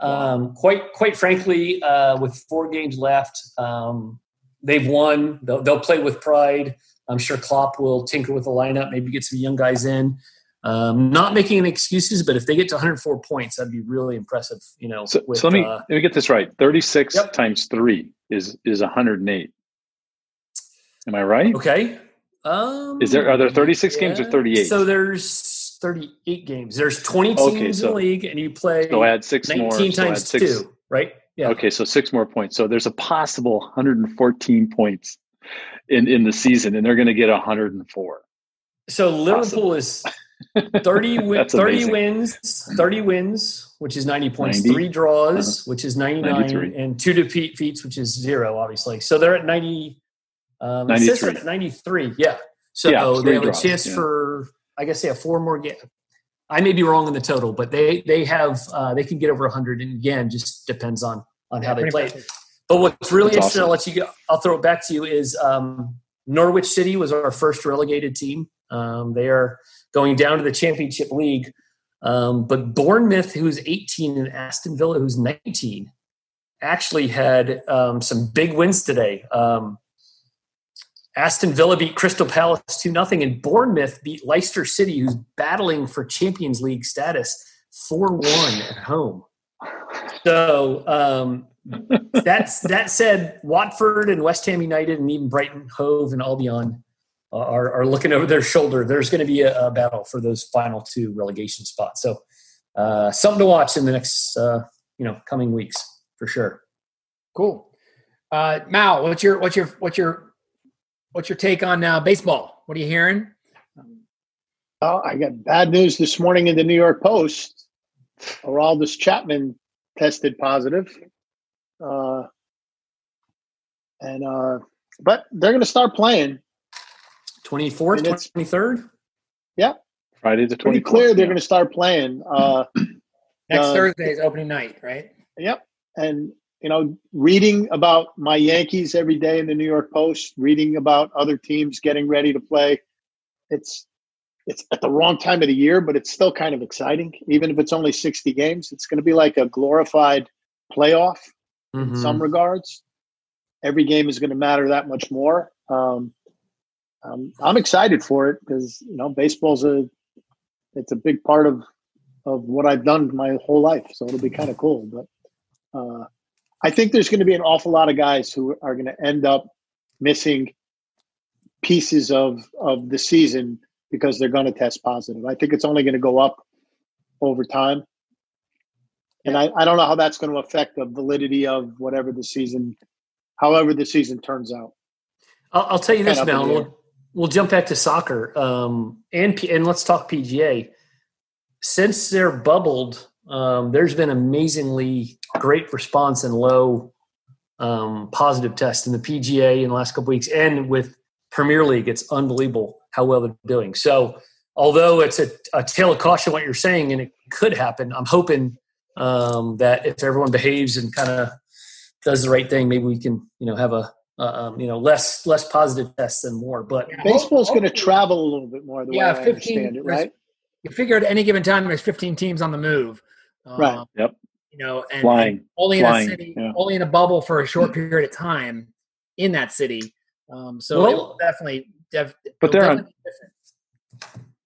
Um, quite, quite frankly, uh, with four games left, um, they've won. They'll, they'll play with pride. I'm sure Klopp will tinker with the lineup, maybe get some young guys in. Um, not making any excuses, but if they get to 104 points, that'd be really impressive. You know, So, with, so let me uh, let me get this right. Thirty six Yep. times three is is one hundred and eight. Am I right? okay. Um, Is there are there thirty six games or thirty eight? So there's 38 games. There's 20 teams Okay, in the league, and you play so add six 19 more. so times six, two, right? Yeah. Okay, so six more points. So there's a possible 114 points in in the season, and they're going to get 104. So Liverpool is 30, [laughs] win, 30 wins, 30 wins, which is 90 points, 90? three draws, which is 99, 93. and two defeats, which is zero, obviously. So they're at 90. Um, 93. at 93. Yeah. So Yeah, they three have draws, a chance yeah. for, I guess they have four more games. I may be wrong in the total, but they they have uh, they can get over 100, and again, just depends on on how they play. impressive. But what's really That's interesting, I'll let you go. I'll throw it back to you. Is um, Norwich City was our first relegated team. Um, they are going down to the Championship League. Um, but Bournemouth, who's 18, and Aston Villa, who's 19, actually had um, some big wins today. Um, Aston Villa beat Crystal Palace 2 0, and Bournemouth beat Leicester City, who's battling for Champions League status 4 1 at home. So um, that's that said, Watford and West Ham United and even Brighton, Hove, and Albion are, are looking over their shoulder. There's going to be a, a, battle for those final two relegation spots. So uh, something to watch in the next uh, you know coming weeks for sure. Cool. Uh, Mal, what's your what's your what's your what's your take on uh, baseball? What are you hearing? Oh, I got bad news this morning in the New York Post. Aroldis Chapman tested positive. Uh, and uh, but they're going to start playing 24th, 23rd? Yeah. Friday the 24th. Pretty clear they're yeah. going to start playing. Uh, [clears throat] Next uh, Thursday is opening night, right? Yep. And, you know, reading about my Yankees every day in the New York Post, reading about other teams getting ready to play. It's it's at the wrong time of the year, but it's still kind of exciting. Even if it's only 60 games, it's going to be like a glorified playoff mm-hmm. in some regards. Every game is going to matter that much more. Um, um, I'm excited for it because you know baseball's a it's a big part of of what I've done my whole life, so it'll be kind of cool. But uh, I think there's going to be an awful lot of guys who are going to end up missing pieces of of the season because they're going to test positive. I think it's only going to go up over time. And I, I don't know how that's going to affect the validity of whatever the season, however the season turns out. I'll, I'll tell you this, Mel. We'll, jump back to soccer, um, and and let's talk PGA. Since they're bubbled, um, there's been amazingly great response and low um, positive tests in the PGA in the last couple weeks, and with Premier League, it's unbelievable how well they're doing. So, although it's a, a tale of caution, what you're saying, and it could happen, I'm hoping um, that if everyone behaves and kind of does the right thing, maybe we can, you know, have a, um, you know, less less positive tests than more. But baseball's going to travel a little bit more. The yeah, way 15, it, right? You figure at any given time there's 15 teams on the move. right. Um, yep. You know, and, Flying. and only Flying. in a city, yeah. only in a bubble for a short period of time in that city. Um, so well, definitely, def, but they're on.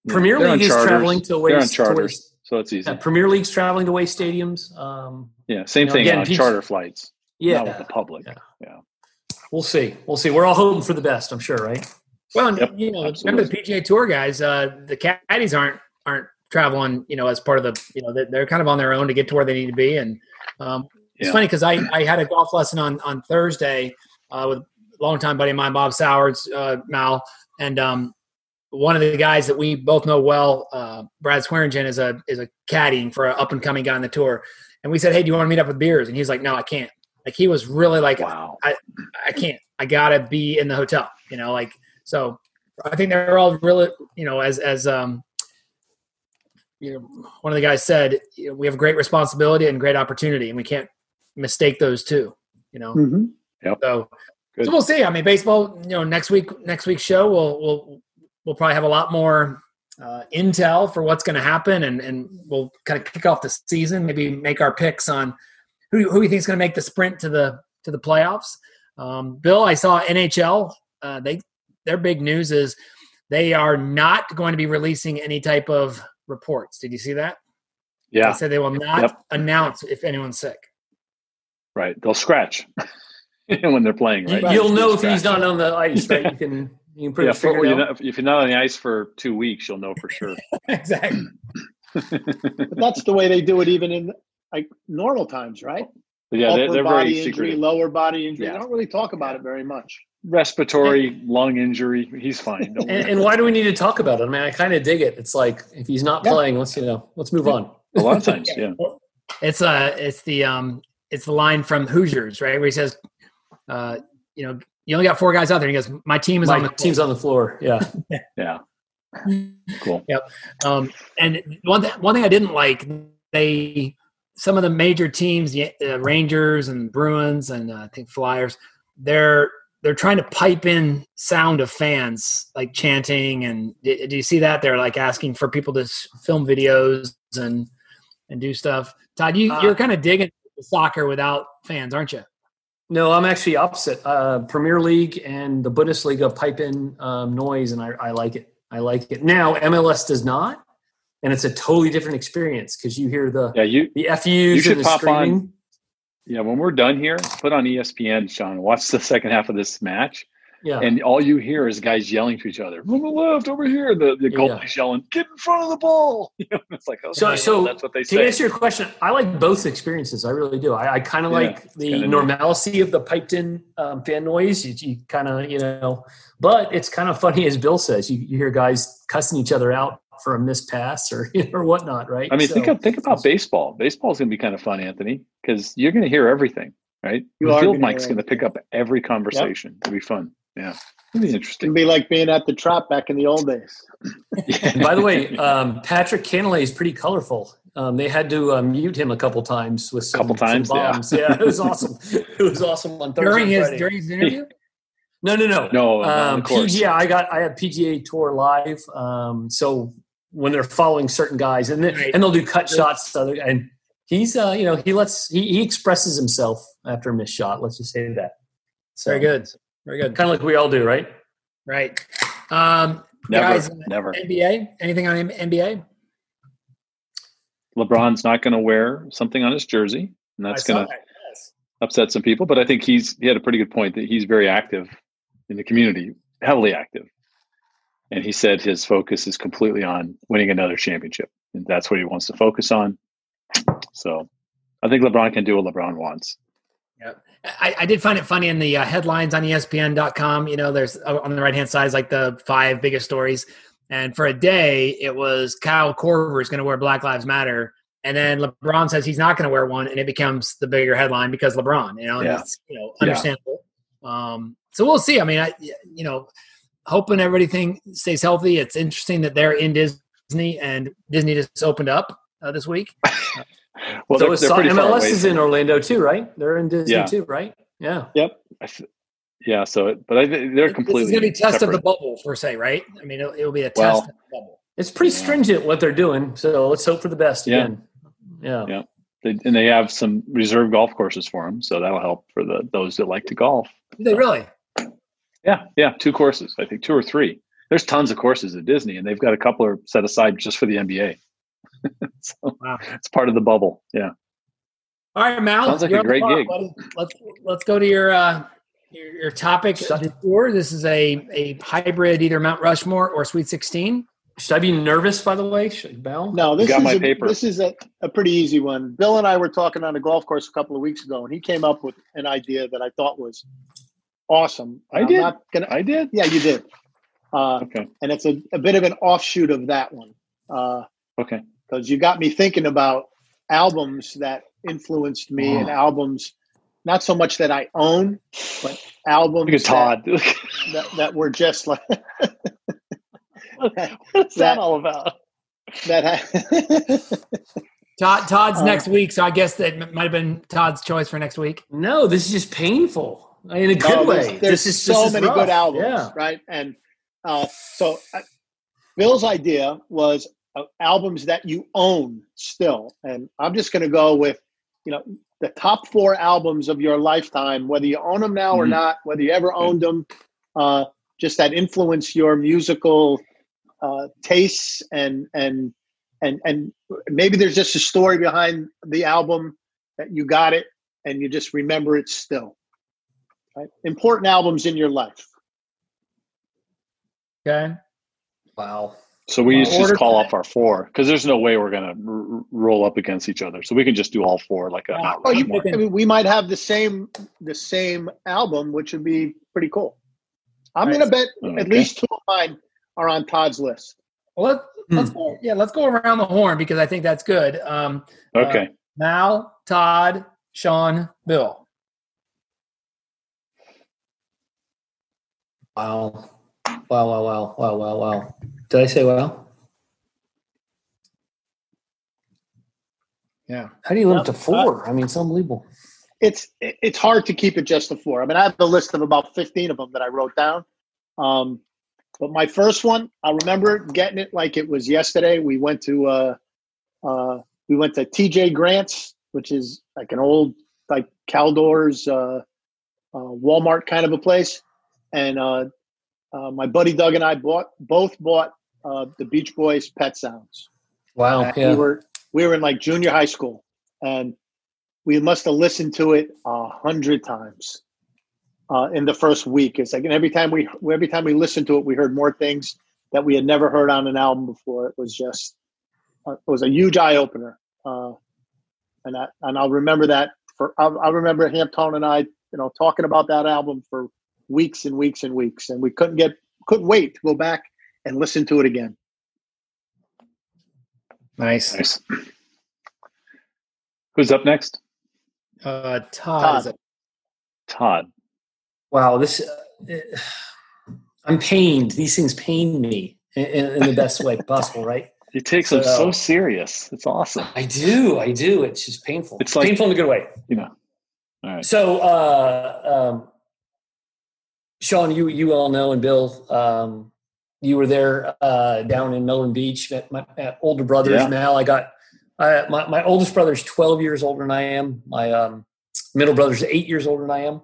Premier League is traveling to away. They're on charters, so it's easy. Yeah, Premier League's traveling to away stadiums. Um, yeah, same you know, thing again, on charter flights. Yeah, not with the public. Yeah. yeah. We'll see. We'll see. We're all hoping for the best. I'm sure, right? Well, yep, you know, absolutely. remember the PGA Tour guys? Uh, the caddies aren't aren't traveling. You know, as part of the you know they're kind of on their own to get to where they need to be. And um, it's yeah. funny because I I had a golf lesson on on Thursday uh, with a longtime buddy of mine, Bob Sowards, uh, Mal, and um, one of the guys that we both know well, uh, Brad Swearingen, is a is a caddying for an up and coming guy on the tour. And we said, "Hey, do you want to meet up with beers?" And he's like, "No, I can't." Like he was really like, "Wow, I I can't. I gotta be in the hotel." You know, like so. I think they're all really, you know, as as um, you know, one of the guys said, you know, we have a great responsibility and great opportunity, and we can't mistake those two. You know, mm-hmm. yep. so so we'll see. I mean, baseball. You know, next week, next week's show, we'll we'll we'll probably have a lot more uh, intel for what's going to happen, and and we'll kind of kick off the season. Maybe make our picks on who who we think is going to make the sprint to the to the playoffs. Um, Bill, I saw NHL. Uh, they their big news is they are not going to be releasing any type of reports. Did you see that? Yeah. They said they will not yep. announce if anyone's sick. Right. They'll scratch [laughs] when they're playing. Right. You'll know if he's not on the ice. Right. You can you can yeah, for, you're if you're not on the ice for two weeks, you'll know for sure. [laughs] exactly. [laughs] but that's the way they do it, even in like normal times, right? But yeah, Upper they're, they're body very injury, secretive. lower body injury. Yeah. They don't really talk about it very much. Respiratory, and, lung injury. He's fine. And, and, why do we need to talk about it? I mean, I kind of dig it. It's like if he's not yeah. playing, let's you know, let's move on. A lot of times, [laughs] yeah. It's uh, it's the um, it's the line from Hoosiers, right, where he says, uh, you know, you only got four guys out there. He goes, my team is my on the team's on the floor. Yeah, [laughs] yeah, [laughs] cool. Yep. Um, and one th- one thing I didn't like, they some of the major teams, the uh, Rangers and Bruins and uh, I think Flyers, they're they're trying to pipe in sound of fans like chanting and do, do you see that they're like asking for people to film videos and and do stuff. Todd, you uh, you're kind of digging soccer without fans, aren't you? No, I'm actually opposite. Uh, Premier League and the Bundesliga pipe in um, noise, and I, I, like it. I like it. Now MLS does not, and it's a totally different experience because you hear the yeah you the FUs you should pop screaming. on Yeah, when we're done here, put on ESPN, Sean. Watch the second half of this match, Yeah. and all you hear is guys yelling to each other. On the left, over here. The the Yeah. goalie's yelling, "Get in front of the ball!" [laughs] You know, it's like, okay, So- so that's what they to say. answer your question, I like both experiences. I really do. I, I kind of Yeah, like the kinda neat. normalcy of the piped in um, fan noise. You, you kind of, you know, but it's kind of funny, as Bill says, you, you hear guys cussing each other out for a missed pass or [laughs] or whatnot, right? I mean, So- think of, think about baseball. Baseball is going to be kind of fun, Anthony, because you're going to hear everything, right? You the field gonna mic's going to pick up every conversation. It'll be fun. Yeah, it'll be interesting. It'd interesting. be like being at the trap back in the old days. [laughs] [laughs] And by the way, um, Patrick Cantlay is pretty colorful. Um, they had to uh, mute him a couple times with some, Couple times, some bombs. Yeah. it was awesome. It was awesome on Thursday. During his Friday. during his interview? no, no, no, No, not Um, the course. PGA, I got I have PGA Tour live. Um, so when they're following certain guys, and then, Right. and they'll do cut shots. To other, and he's uh, you know he lets he, he expresses himself after a missed shot. Let's just say that. So Very good. Very good. Kind of like we all do, right? Right. Um, never, guys, never. NBA? Anything on NBA? LeBron's not going to wear something on his jersey, and that's going to that, yes. upset some people. But I think he's he had a pretty good point that he's very active in the community, heavily active, and he said his focus is completely on winning another championship, and that's what he wants to focus on. So, I think LeBron can do what LeBron wants. I, I did find it funny in the uh, headlines on ESPN.com. You know, there's uh, on the right hand side is like the five biggest stories. And for a day, it was Kyle Korver is going to wear Black Lives Matter. And then LeBron says he's not going to wear one. And it becomes the bigger headline because LeBron, you know, Yeah. it's, you know, Yeah. understandable. Um, so we'll see. I mean, I, you know, hoping everything stays healthy. It's interesting that they're in Disney and Disney just opened up uh, this week. [laughs] Well, so they're, they're pretty far MLS away is in. Orlando too, right? They're in Disney Yeah. too, right? Yeah. I th- yeah, so it, but I, they're completely. This is going to be test of the bubble per se, right? I mean, it'll, it'll be a test Well, of the bubble. It's pretty Yeah. stringent what they're doing. So let's hope for the best Yeah. again. Yeah. Yeah. They, and they have some reserve golf courses for them, so that'll help for the those that like to golf. Do they really? Yeah, yeah, two courses. I think two or three. There's tons of courses at Disney, and they've got a couple are set aside just for the NBA. [laughs] so Wow. it's part of the bubble. Yeah. All right, Mal. Sounds like you're a great gig. Let's let's go to your uh, your, your topic Shut- du. This is a a hybrid, either Mount Rushmore or Sweet Sixteen. Should I be nervous, by the way? Should, Bell? No, this got is my a, paper. this is a, a pretty easy one. Bill and I were talking on a golf course a couple of weeks ago, and he came up with an idea that I thought was awesome. I I'm did. Not gonna, I did. yeah, you did. Uh, Okay. and it's a, a bit of an offshoot of that one because Okay. Because you got me thinking about albums that influenced me and albums not so much that I own, but albums Look Todd. That, that, that were just like [laughs] What's that all about? that. Ha- [laughs] Todd Todd's Uh, next week, so I guess that might have been Todd's choice for next week. No, this is just painful in a good No, way. There's, there's this is so many rough. good albums, Yeah. right? And uh, so uh, Bill's idea was uh, albums that you own still, and I'm just going to go with you know the top four albums of your lifetime, whether you own them now or Mhm. not, whether you ever owned them, uh, just that influence your musical uh, tastes and and and and maybe there's just a story behind the album that you got it and you just remember it still. Right? Important albums in your life. Okay. Wow. So we used to Order just call off our four because there's no way we're gonna r- r- roll up against each other. So we can just do all four like a Yeah. Mount Oh, you, I mean, we might have the same the same album, which would be pretty cool. I'm Right. going to bet Okay. at least two of mine are on Todd's list. Well, let's, hmm. let's go. Yeah, let's go around the horn because I think that's good. Um, uh, Okay. Mal, Todd, Sean, Bill. Wow. Wow, wow, wow, wow, wow, wow. Did I say wow? Yeah. How do you limit to four? I mean, it's unbelievable. It's it's hard to keep it just to four. I mean, I have a list of about 15 of them that I wrote down. Um, but my first one, I remember getting it like it was yesterday. We went to uh, uh, we went to TJ Grant's, which is like an old like Caldor's uh, uh, Walmart kind of a place, and uh, uh, my buddy Doug and I bought both bought uh, the Beach Boys Pet Sounds. Wow. Yeah. We were we were in like junior high school, and we must have listened to it a hundred times uh, in the first week. It's like and every time we every time we listened to it, we heard more things that we had never heard on an album before. It was just uh, it was a huge eye opener, uh, and I and I'll remember that for I'll, I'll remember Hampton and I, you know, talking about that album for weeks and weeks and weeks, and we couldn't get couldn't wait to go back and listen to it again. Nice. Nice. Who's up next? Uh, Todd. Todd. Todd. Wow, this uh, I'm pained. These things pain me in, in the best way [laughs] possible, right? It takes them so So- serious. It's awesome. I do, I do. It's just painful. It's like- painful in a good way. You know. All right. So, uh, um, Sean, you you all know, and Bill, um, you were there uh, down in Melbourne Beach. Met my met older brothers. Yeah. Mal, I got uh, my my oldest brother's twelve years older than I am. My um, middle brother's eight years older than I am,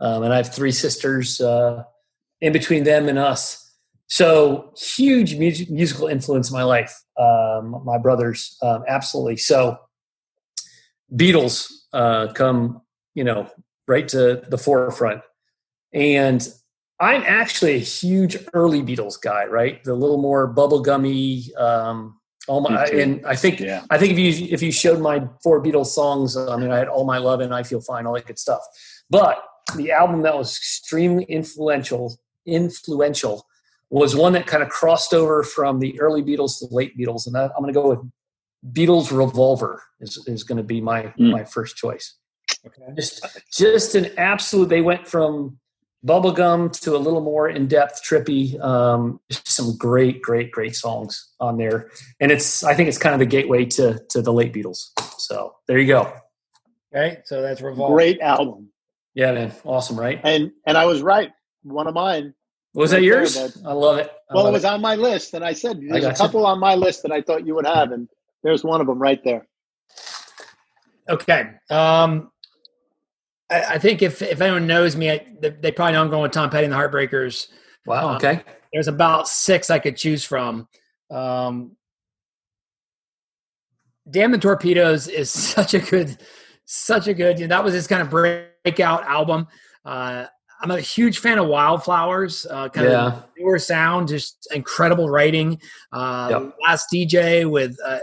um, and I have three sisters uh, in between them and us. So huge music, musical influence in my life. Um, my brothers, um, absolutely. So Beatles uh, come, you know, right to the forefront. And I'm actually a huge early Beatles guy, right? The little more bubblegummy. Um, all my, and I think Yeah. I think if you if you showed my four Beatles songs, I mean, I had all my love and I feel fine, all that good stuff. But the album that was extremely influential influential was one that kind of crossed over from the early Beatles to the late Beatles, and that, I'm going to go with Beatles Revolver is, is going to be my Mm. my first choice. Okay. Just just an absolute. They went from bubblegum to a little more in depth, trippy. Um, some great, great, great songs on there, and it's I think it's kind of the gateway to to the late Beatles. So there you go. Okay. So that's Revolver. Great album, Yeah, man, awesome, right? and and I was right. One of mine. Was that Right there, yours? I love it. I Well, it love was on my list, and I said there's a gotcha. couple on my list that I thought you would have, and there's one of them right there. Okay. Um, I, I think if, if anyone knows me, I, they, they probably know I'm going with Tom Petty and the Heartbreakers. Wow. Okay. There's about six I could choose from. Um, Damn the Torpedoes is [laughs] such a good, such a good. that was his kind of breakout album. Uh, I'm a huge fan of Wildflowers. Uh, kind Yeah. of newer sound, just incredible writing. Uh, Yep. Last DJ with uh,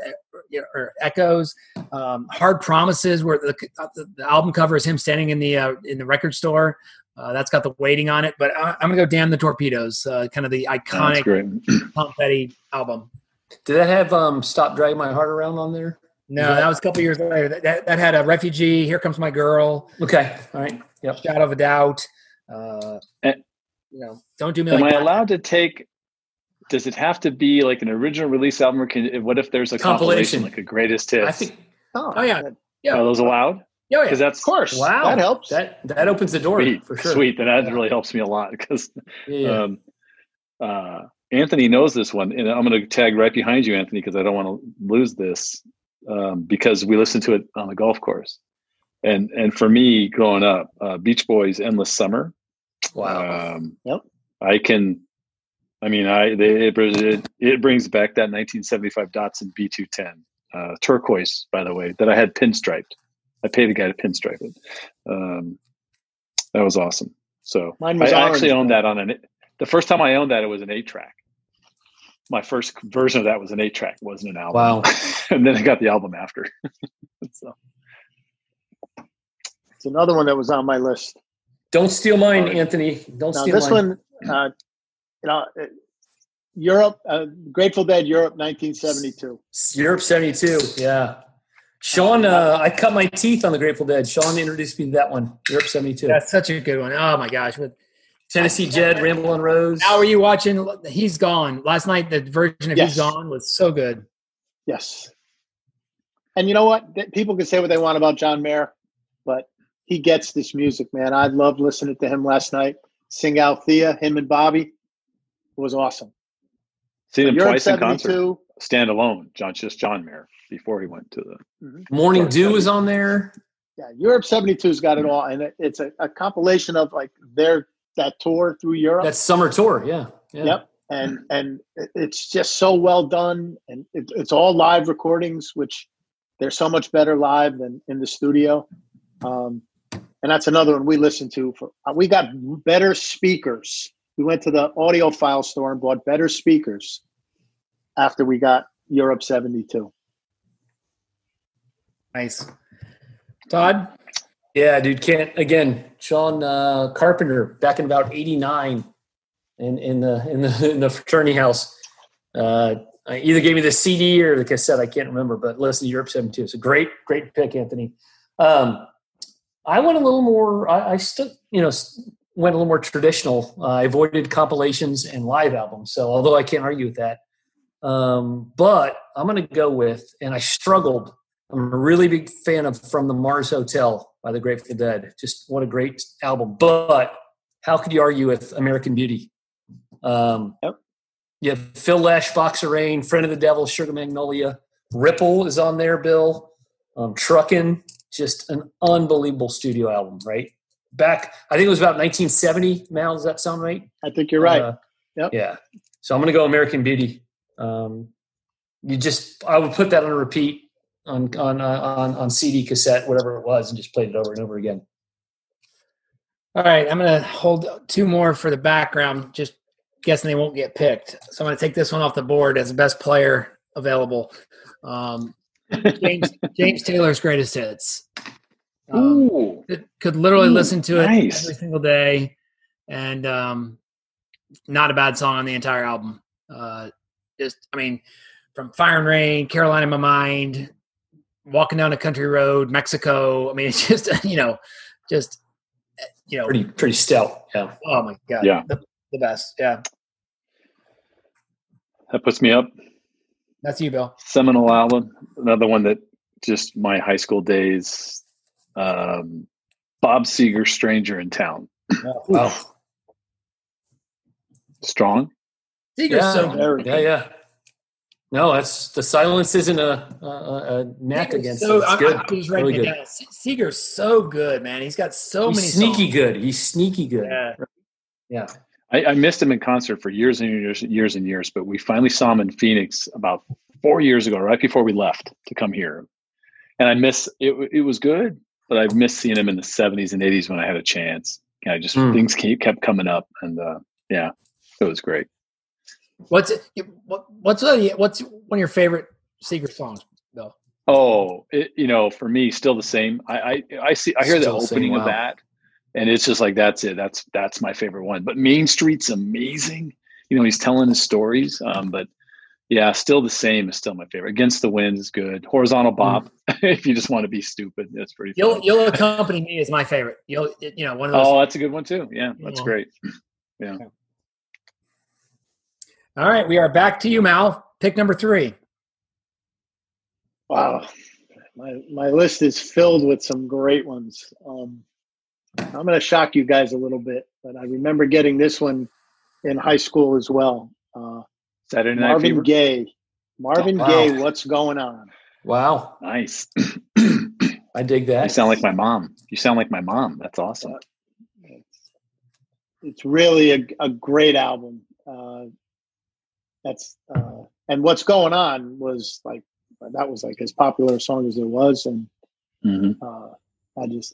you know, or Echoes. Um, Hard Promises, where the, the, the album cover is him standing in the uh, in the record store. Uh, that's got the waiting on it. But I, I'm gonna go "Damn the Torpedoes," uh, kind of the iconic great. [clears throat] Tom Petty album. Did that have um, "Stop Dragging My Heart Around" on there? No, Yeah. that was a couple years later. That, that, that had a refugee. Here comes my girl. Okay. All right. Yep. Shadow of a doubt. Uh, you know, don't do me Am like I that. allowed to take? Does it have to be like an original release album, or can? What if there's a compilation, Compilation. like a greatest hits? I think. Oh, Oh, yeah. Yeah, Are those allowed? yeah, yeah. Because that's of course. Wow. that helps. That that opens the door sweet. for sure. Sweet. Then that Yeah. really helps me a lot because Yeah. yeah. um, uh, Anthony knows this one, and I'm going to tag right behind you, Anthony, because I don't want to lose this um, because we listened to it on the golf course. And and for me, growing up, uh, Beach Boys' "Endless Summer." wow. Um, Yep. I can. I mean, I they, it, it it brings back that 1975 Datsun B210 uh, turquoise, by the way, that I had pinstriped. I paid the guy to pinstripe it. Um, that was awesome. So Mine was I orange, actually owned though. that on an. The first time I owned that, it was an eight track. My first version of that was an eight track, wasn't an album. wow. [laughs] and then I got the album after. [laughs] so It's another one that was on my list. Don't steal mine, All right. Anthony. Don't Now steal this mine. one, uh, you know, uh, Europe, uh, Grateful Dead, Europe, 1972. Europe '72. Yeah. Sean, uh, I cut my teeth on the Grateful Dead. Sean introduced me to that one. Europe '72. That's such a good one. Oh my gosh! With Tennessee Jed, Ramble on Rose. how are you watching? He's gone. Last night, the version of Yes. He's Gone was so good. Yes. And you know what? People can say what they want about John Mayer, but he gets this music, man. I loved listening to him last night. Sing Althea, him and Bobby. It was awesome. seen him twice in concert, 72. stand alone. John just John Mayer before he went to the. Morning Dew sorry. is on there. Yeah, Europe 72's got it all. And it, it's a, a compilation of like their that tour through Europe. That summer tour. Yeah. yeah. Yep. And and it's just so well done, and it, it's all live recordings, which they're so much better live than in the studio. Um, and that's another one we listened to. For we got better speakers. We went to the audiophile store and bought better speakers after we got Europe '72. Nice, Todd. Yeah, dude. Can't again. Sean uh, Carpenter back in about '89 in in the in the in the fraternity house. Uh, either gave me the CD or the cassette. I can't remember, but listen to Europe '72. It's a great great pick, Anthony. Um, I went a little more. I, I still, you know, went a little more traditional. Uh, I avoided compilations and live albums. So although I can't argue with that, um, but I'm going to go with, and I struggled. I'm a really big fan of "From the Mars Hotel" by the Grateful Dead. Just what a great album. But how could you argue with American Beauty? Um, yep. Yeah, Phil Lesh, Box of Rain, Friend of the Devil, Sugar Magnolia, Ripple is on there. Bill, um, Truckin', just an unbelievable studio album, right? Back, I think it was about 1970. Mal, does that sound right? I think you're right. Uh, yep. Yeah. So I'm going to go American Beauty. Um, you just, I would put that on a repeat on on uh, on on CD, cassette, whatever it was, and just played it over and over again. All right, I'm going to hold two more for the background. Just guessing they won't get picked. So I'm going to take this one off the board as the best player available. Um, [laughs] James James Taylor's greatest hits. Um, Ooh. Could literally Ooh, listen to it nice. every single day, and um, not a bad song on the entire album. Uh, just, I mean, from Fire and Rain, Carolina in My Mind, Walking Down a Country Road, Mexico. I mean, [laughs] it's just you know, just you know, pretty pretty stout. Yeah. Oh my god. Yeah. The, the best. Yeah. That puts me up. That's you, Bill. Seminal album. Another one that just my high school days. Um, Bob Seger, Stranger in Town. Oh, wow. Strong. Seger's yeah, so good. Yeah, yeah. No, that's the silence isn't a, a, a knack Seger's against so, it. It's good. I, I was writing really it down. Seger's so good, man. He's got so He's many. Sneaky songs. good. He's sneaky good. Yeah. Yeah. I, I, missed him in concert for years and years, years and years, but we finally saw him in Phoenix about four years ago, right before we left to come here. And I miss it. It was good, but I've missed seeing him in the '70s and '80s when I had a chance. I just mm. things keep, kept coming up, and uh, yeah, it was great. What's what's a, what's one of your favorite Seger songs, though? Oh, it, you know, for me, still the same. I I, I see. I hear still the opening wow. of that, and it's just like that's it. That's that's my favorite one. But Main Street's amazing. You know, he's telling his stories. Um, but yeah, still the same is still my favorite. Against the Wind is good. Horizontal Bop, mm. [laughs] if you just want to be stupid, that's pretty. You'll fun. you'll [laughs] accompany me is my favorite. You'll you know one of those. Oh, that's a good one too. Yeah, that's great. [clears throat] Yeah. All right, we are back to you, Mal. Pick number three. Wow, my my list is filled with some great ones. Um, I'm going to shock you guys a little bit, but I remember getting this one in high school as well. Uh, Saturday Night Marvin Fever? Gaye. Marvin oh, wow. Gaye, what's going on? Wow. Nice. [clears throat] I dig that. You sound like my mom. You sound like my mom. That's awesome. It's, it's really a, a great album. Uh, that's uh, and what's going on was like that was like as popular a song as there was, and mm-hmm. uh, I just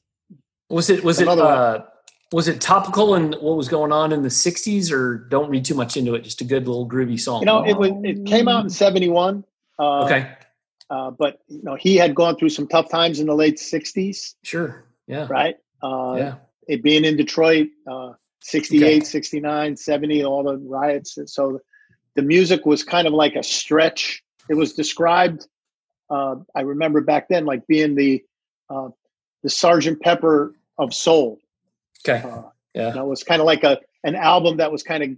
was it was it uh, was it topical and what was going on in the '60s, or don't read too much into it? Just a good little groovy song. You know, it was it came out in '71. Uh, okay. Uh, but you know, he had gone through some tough times in the late '60s. Sure. Yeah. Right. Uh, yeah. It being in Detroit, uh, 68, okay. 69, 70, all the riots. So the music was kind of like a stretch. It was described. Uh, I remember back then, like being the uh, the Sergeant Pepper of soul. Okay. Uh, yeah. You know, it was kind of like a an album that was kind of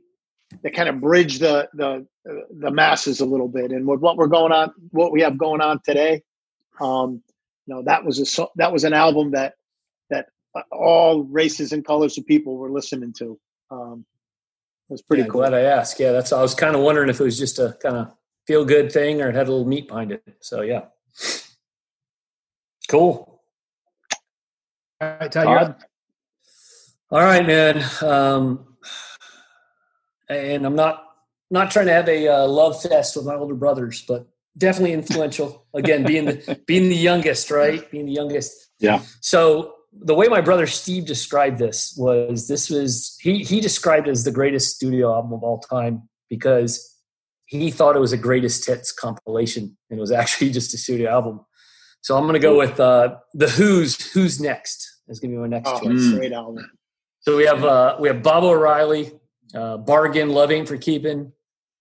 that kind of bridged the the the masses a little bit. And with what we're going on, what we have going on today, um, you know, that was a that was an album that that all races and colors of people were listening to. Um, it was pretty yeah, cool. Glad I asked. Yeah, that's. I was kind of wondering if it was just a kind of feel good thing or it had a little meat behind it. So yeah, cool. All right, Todd. All right, man. Um, and I'm not not trying to have a uh, love fest with my older brothers, but definitely influential. Again, being the [laughs] being the youngest, right? Being the youngest. Yeah. So the way my brother Steve described this was this was he he described it as the greatest studio album of all time because he thought it was a greatest hits compilation and it was actually [laughs] just a studio album. So I'm going to go with uh, the Who's Who's Next. Is going to be my next Oh, choice. Great album. So we have uh, we have Baba O'Riley, uh, Bargain, Love Ain't for Keeping.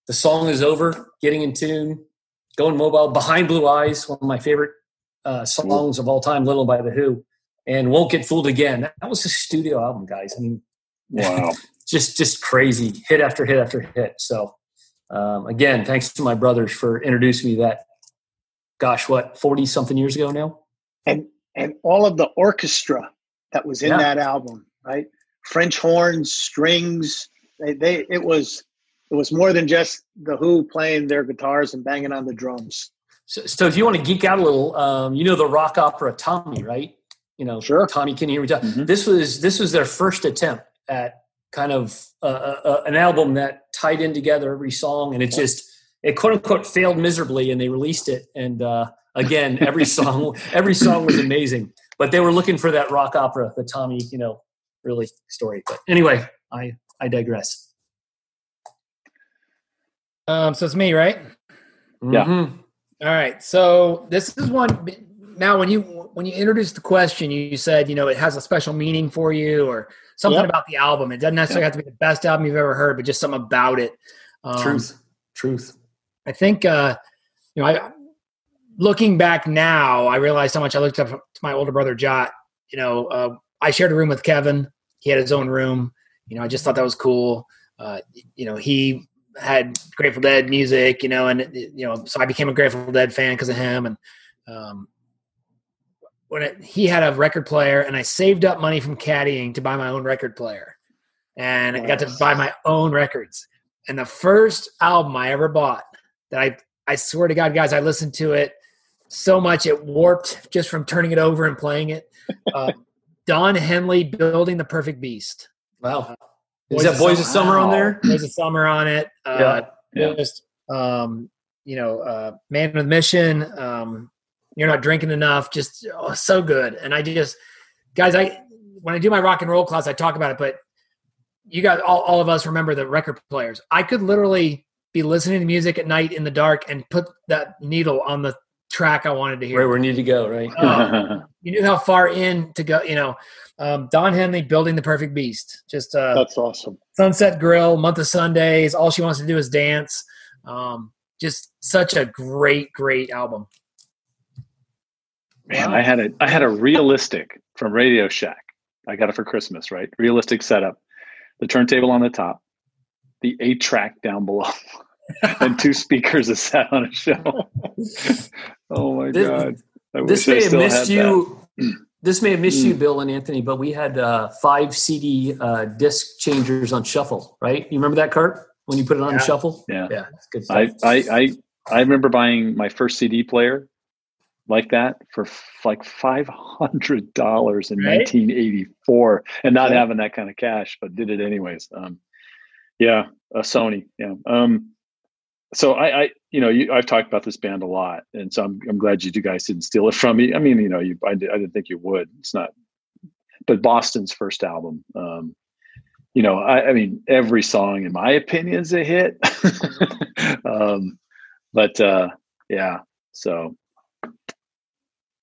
The song is over, getting in tune, going mobile. Behind Blue Eyes, one of my favorite uh, songs of all time, Little by the Who, and Won't Get Fooled Again. That was a studio album, guys. I mean, Wow. [laughs] just just crazy, hit after hit after hit. So um, again, thanks to my brothers for introducing me to that. Gosh, what forty something years ago now? and and all of the orchestra that was in Yeah. that album, right? French horns, strings. They, they it was it was more than just the Who playing their guitars and banging on the drums. So, so if you want to geek out a little, um, you know the rock opera Tommy, right? You know, Sure. Tommy Can You Hear Me Talk? Mhm. This was this was their first attempt at kind of uh, uh, uh, an album that tied in together every song, and it just it quote unquote failed miserably, and they released it. And uh, again, every [laughs] song every song was amazing, but they were looking for that rock opera, the Tommy, you know, really story. But anyway, I I digress. Um, so it's me, right? Yeah. Mhm. All right. So this is one. Now, when you when you introduced the question, you said you know it has a special meaning for you or something Yep. about the album. It doesn't necessarily have to be the best album you've ever heard, but just something about it. Um, Truth, truth. I think uh, you know, I looking back now, I realized how much I looked up to my older brother Jot. You know, uh, I shared a room with Kevin. He had his own room. You know, I just thought that was cool. Uh, you know, he had Grateful Dead music. You know, and you know, so I became a Grateful Dead fan because of him. And um, when it, he had a record player, and I saved up money from caddying to buy my own record player, and I got to buy my own records. And the first album I ever bought that I I swear to God, guys, I listened to it so much it warped just from turning it over and playing it. Uh, [laughs] Don Henley building the perfect beast. Wow. Boys Is that of Boys of Summer on there? There's a summer on it. Uh, Yeah. Just um, you know, uh, Man with Mission. Um, you're not drinking enough. Just oh, so good. And I just, guys, I when I do my rock and roll class, I talk about it. But you guys, all, all of us remember the record players. I could literally be listening to music at night in the dark and put that needle on the track I wanted to hear. Right where we need to go, right? Oh, you knew how far in to go. You know, um, Don Henley building the perfect beast. Just uh, That's awesome. Sunset Grill, month of Sundays. All she wants to do is dance. Um, just such a great, great album. Man, I had a I had a realistic from Radio Shack. I got it for Christmas, right? Realistic setup. The turntable on the top, the eight track down below, [laughs] and two [laughs] speakers that sat on a shelf. [laughs] oh my This- god! I this wish I may have missed you. [clears throat] This may have missed you, Mm. Bill and Anthony, but we had uh, five CD uh, disc changers on shuffle, right? You remember that, Kurt? When you put it on Yeah. shuffle? Yeah, Yeah, it's good stuff. I, I I I remember buying my first CD player like that for f- like five hundred dollars in Right? 1984, and not Yeah. having that kind of cash, but did it anyways. Um, yeah, a Sony. Yeah. Um, so I, I, you know, you, I've talked about this band a lot, and so I'm, I'm glad you, you guys didn't steal it from me. I mean, you know, you, I, did, I didn't think you would. It's not, but Boston's first album. Um, you know, I, I mean, every song, in my opinion, is a hit. [laughs] um, but uh, yeah, so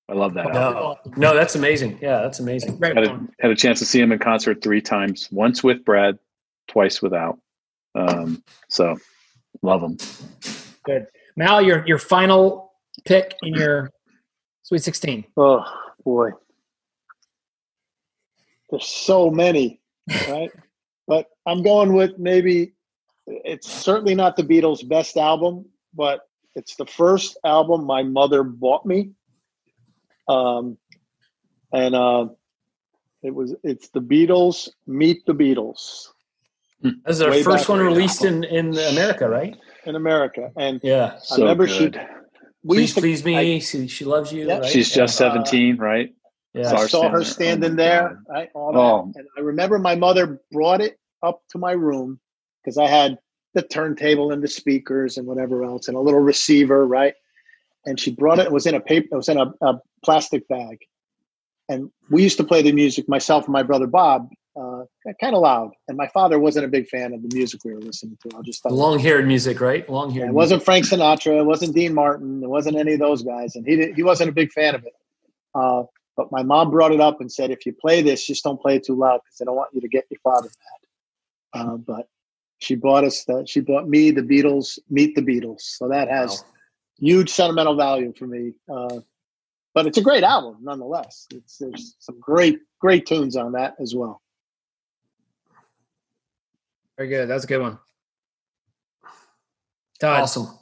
I love that. album. No, no, that's amazing. Yeah, that's amazing. Great Had a, had a chance to see him in concert three times. Once with Brad, twice without. Um, so love them. Good. Mal, your your final pick in your Sweet 16. Oh boy, there's so many, right? [laughs] but I'm going with maybe it's certainly not the Beatles' best album, but it's the first album my mother bought me. Um, and uh, it was it's the Beatles Meet the Beatles This is our first one when. released in, in America, right? in America, and Yeah. I remember she- good. we Please, to, please me. I- she, she loves you. Yeah. right? She's just Uh, 17, right? yeah. Sorry. I saw her standing standing there. Oh there, right? All that. Oh. And I remember my mother brought it up to my room because I had the turntable and the speakers and whatever else and a little receiver, right? and she brought it. It was in a paper. It was in a, a plastic bag, and we used to play the music myself and my brother Bob. Uh, kind of loud, and my father wasn't a big fan of the music we were listening to. I'll just long-haired music, right? Long-haired. it wasn't Frank Sinatra. It wasn't Dean Martin. It wasn't any of those guys, and he did, he wasn't a big fan of it. Uh, but my mom brought it up and said, "If you play this, just don't play it too loud because I don't want you to get your father mad." Uh, but she bought us the she bought me the Beatles, Meet the Beatles, so that has Wow. huge sentimental value for me. Uh, but it's a great album nonetheless. It's there's some great great tunes on that as well. Very good. That's a good one. Todd. Awesome.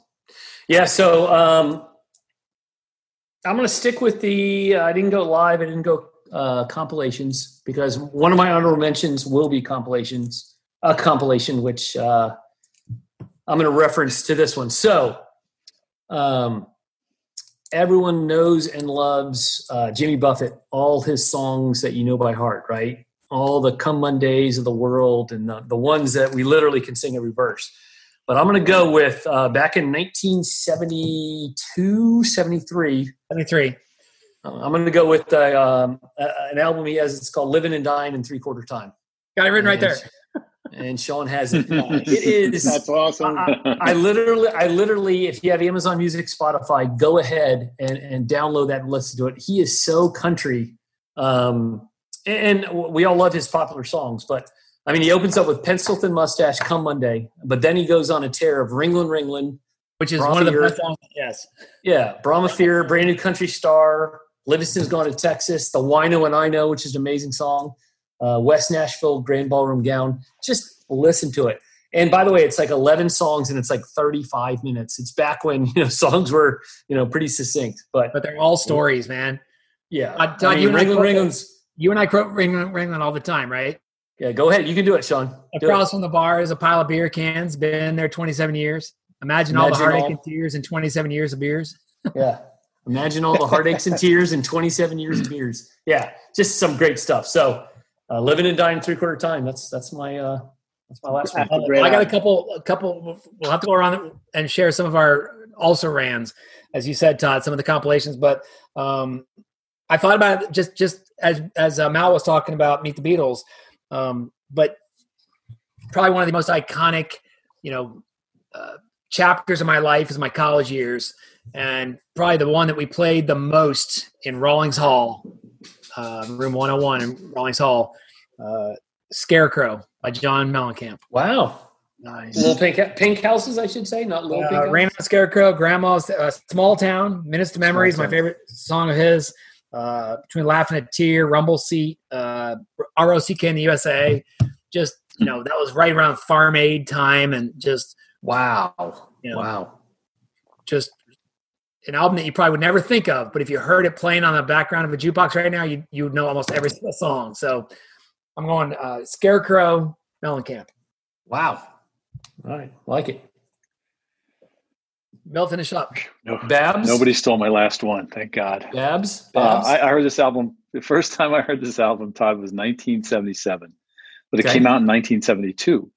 Yeah. So um, I'm going to stick with the. I didn't go live. I didn't go uh, compilations because one of my honorable mentions will be compilations. A compilation which uh, I'm going to reference to this one. So um, everyone knows and loves uh, Jimmy Buffett. All his songs that you know by heart, right? All the "Come Mondays" of the world, and the, the ones that we literally can sing every verse. But I'm going to go with uh, back in 1972, 73. 73. uh, I'm going to go with uh, um, a- an album he has. It's called "Living and Dying in Three Quarter Time." Got it written right there. [laughs] And Sean has it. [laughs] it is. That's awesome. I, I literally, I literally, if you have Amazon Music, Spotify, go ahead and, and download that and listen to it. He is so country, um, and we all love his popular songs. But I mean, he opens up with "Pencil Thin Mustache," "Come Monday," but then he goes on a tear of "Ringling, Ringling," Which is one of the best songs. Yes. Yeah, Brahma Fear, Brand New Country Star, Livingston's Gone to Texas, The Wino and I Know, which is an amazing song, uh, West Nashville, Grand Ballroom Gown. Just listen to it. And by the way, it's like 11 songs and it's like 35 minutes. It's back when, you know, [laughs] songs were, you know, pretty succinct. But But they're all stories, man. yeah, Uh, Todd, I you mean, I Ringling Ringling's, You and I quote Ringling, Ringling all the time, right? yeah, go ahead. You can do it, Sean. Do it. Across from the bar is a pile of beer cans. Been there 27 years. Imagine, all the Imagine heartache all- and tears in 27 years of beers. [laughs] Yeah. Imagine all the heartaches and tears in 27 years of beers. Yeah, just some great stuff. So, uh, living and dying three quarter time. That's that's my uh, that's my last one. That's a I got a couple. A couple. We'll have to go around and share some of our also rans, as you said, Todd. Some of the compilations, but um, I thought about it just just as as uh, Mal was talking about Meet the Beatles, um, but probably one of the most iconic, you know, uh, chapters of my life is my college years, and probably the one that we played the most in Rawlings Hall, uh, room 101 in Rawlings Hall, uh, "Scarecrow" by John Mellencamp. Wow. Nice. Little pink, pink houses, I should say, not little pink Uh, houses. Rain on Scarecrow, Grandma's uh, Small Town, Minutes to Memories, my favorite song of his. Uh, Between Laughing at Tear, Rumble Seat, uh, ROCK in the USA. Just, you know, that was right around Farm Aid time and just, Wow. Yeah. Wow. just an album that you probably would never think of. But if you heard it playing on the background of a jukebox right now, you, you would know almost every single song. So I'm going uh, Scarecrow, Mellencamp. Wow. All right. Like it. Mel, finish up. No, Babs? nobody stole my last one. Thank God. Babs? Uh, Babs? I, I heard this album. The first time I heard this album, Todd, was 1977, but it came out in 1972.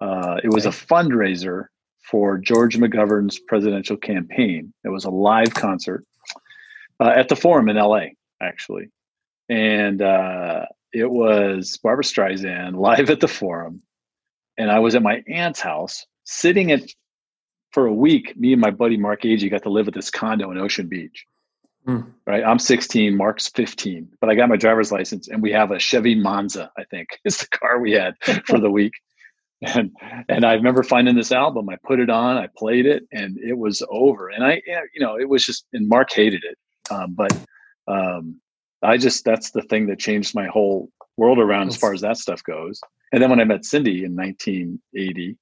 Uh, it was a fundraiser for George McGovern's presidential campaign. It was a live concert uh, at the Forum in LA, actually, and uh, it was Barbra Streisand live at the Forum, and I was at my aunt's house sitting at for a week. Me and my buddy Mark Agee got to live at this condo in Ocean Beach right? I'm 16, Mark's 15, but I got my driver's license and we have a Chevy Monza, I think [laughs] is the car we had for the week. [laughs] And, and I remember finding this album. I put it on, I played it and it was over. And I, you know, it was just, and Mark hated it. Um, but um, I just, that's the thing that changed my whole world around as far as that stuff goes. And then when I met Cindy in 1980,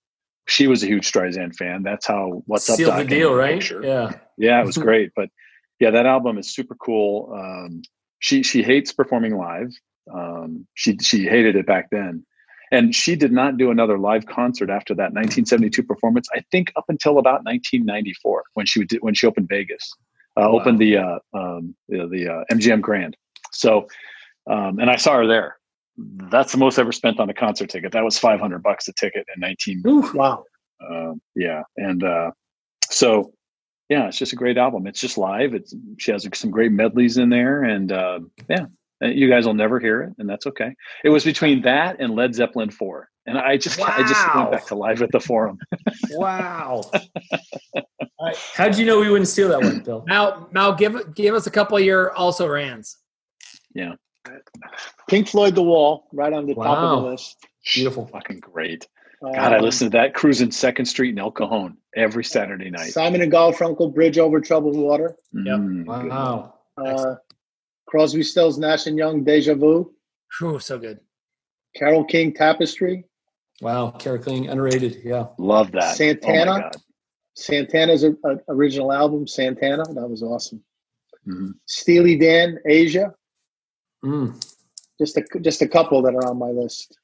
she was a huge Streisand fan. That's how What's Up Sealed Doc the deal, right? picture Yeah. yeah it was [laughs] great but yeah that album is super cool um she she hates performing live um she she hated it back then and she did not do another live concert after that 1972 performance i think up until about 1994 when she did when she opened vegas uh, Wow. opened the uh um the, the uh, mgm grand so um and i saw her there that's the most I ever spent on a concert ticket that was 500 bucks a ticket in 19 Ooh. Wow. um, yeah and uh, so yeah, it's just a great album. It's just live. It's she has some great medleys in there, and uh, yeah, uh, you guys will never hear it, and that's okay. It was between that and Led Zeppelin four, and I just I just went back to live at the Forum. Wow. [laughs] How'd you know we wouldn't steal that one, Bill? Mal, Mal, give give us a couple of your also rans. Pink Floyd, The Wall, right on the top of the list. Beautiful. Fucking great. God, I Um, listened to that cruising Second Street in El Cajon every Saturday night. Simon and Garfunkel, Bridge Over Troubled Water. Mm, good. Wow. Uh, Crosby, Stills, Nash and Young, Deja Vu. Whew, so good. Carole King, Tapestry. Wow. Carole King, underrated. Yeah. Love that. Santana. Oh my God. Santana's a, a- original album, Santana. That was awesome. Mhm. Steely Dan, Aja. Mm. Just a just a couple that are on my list.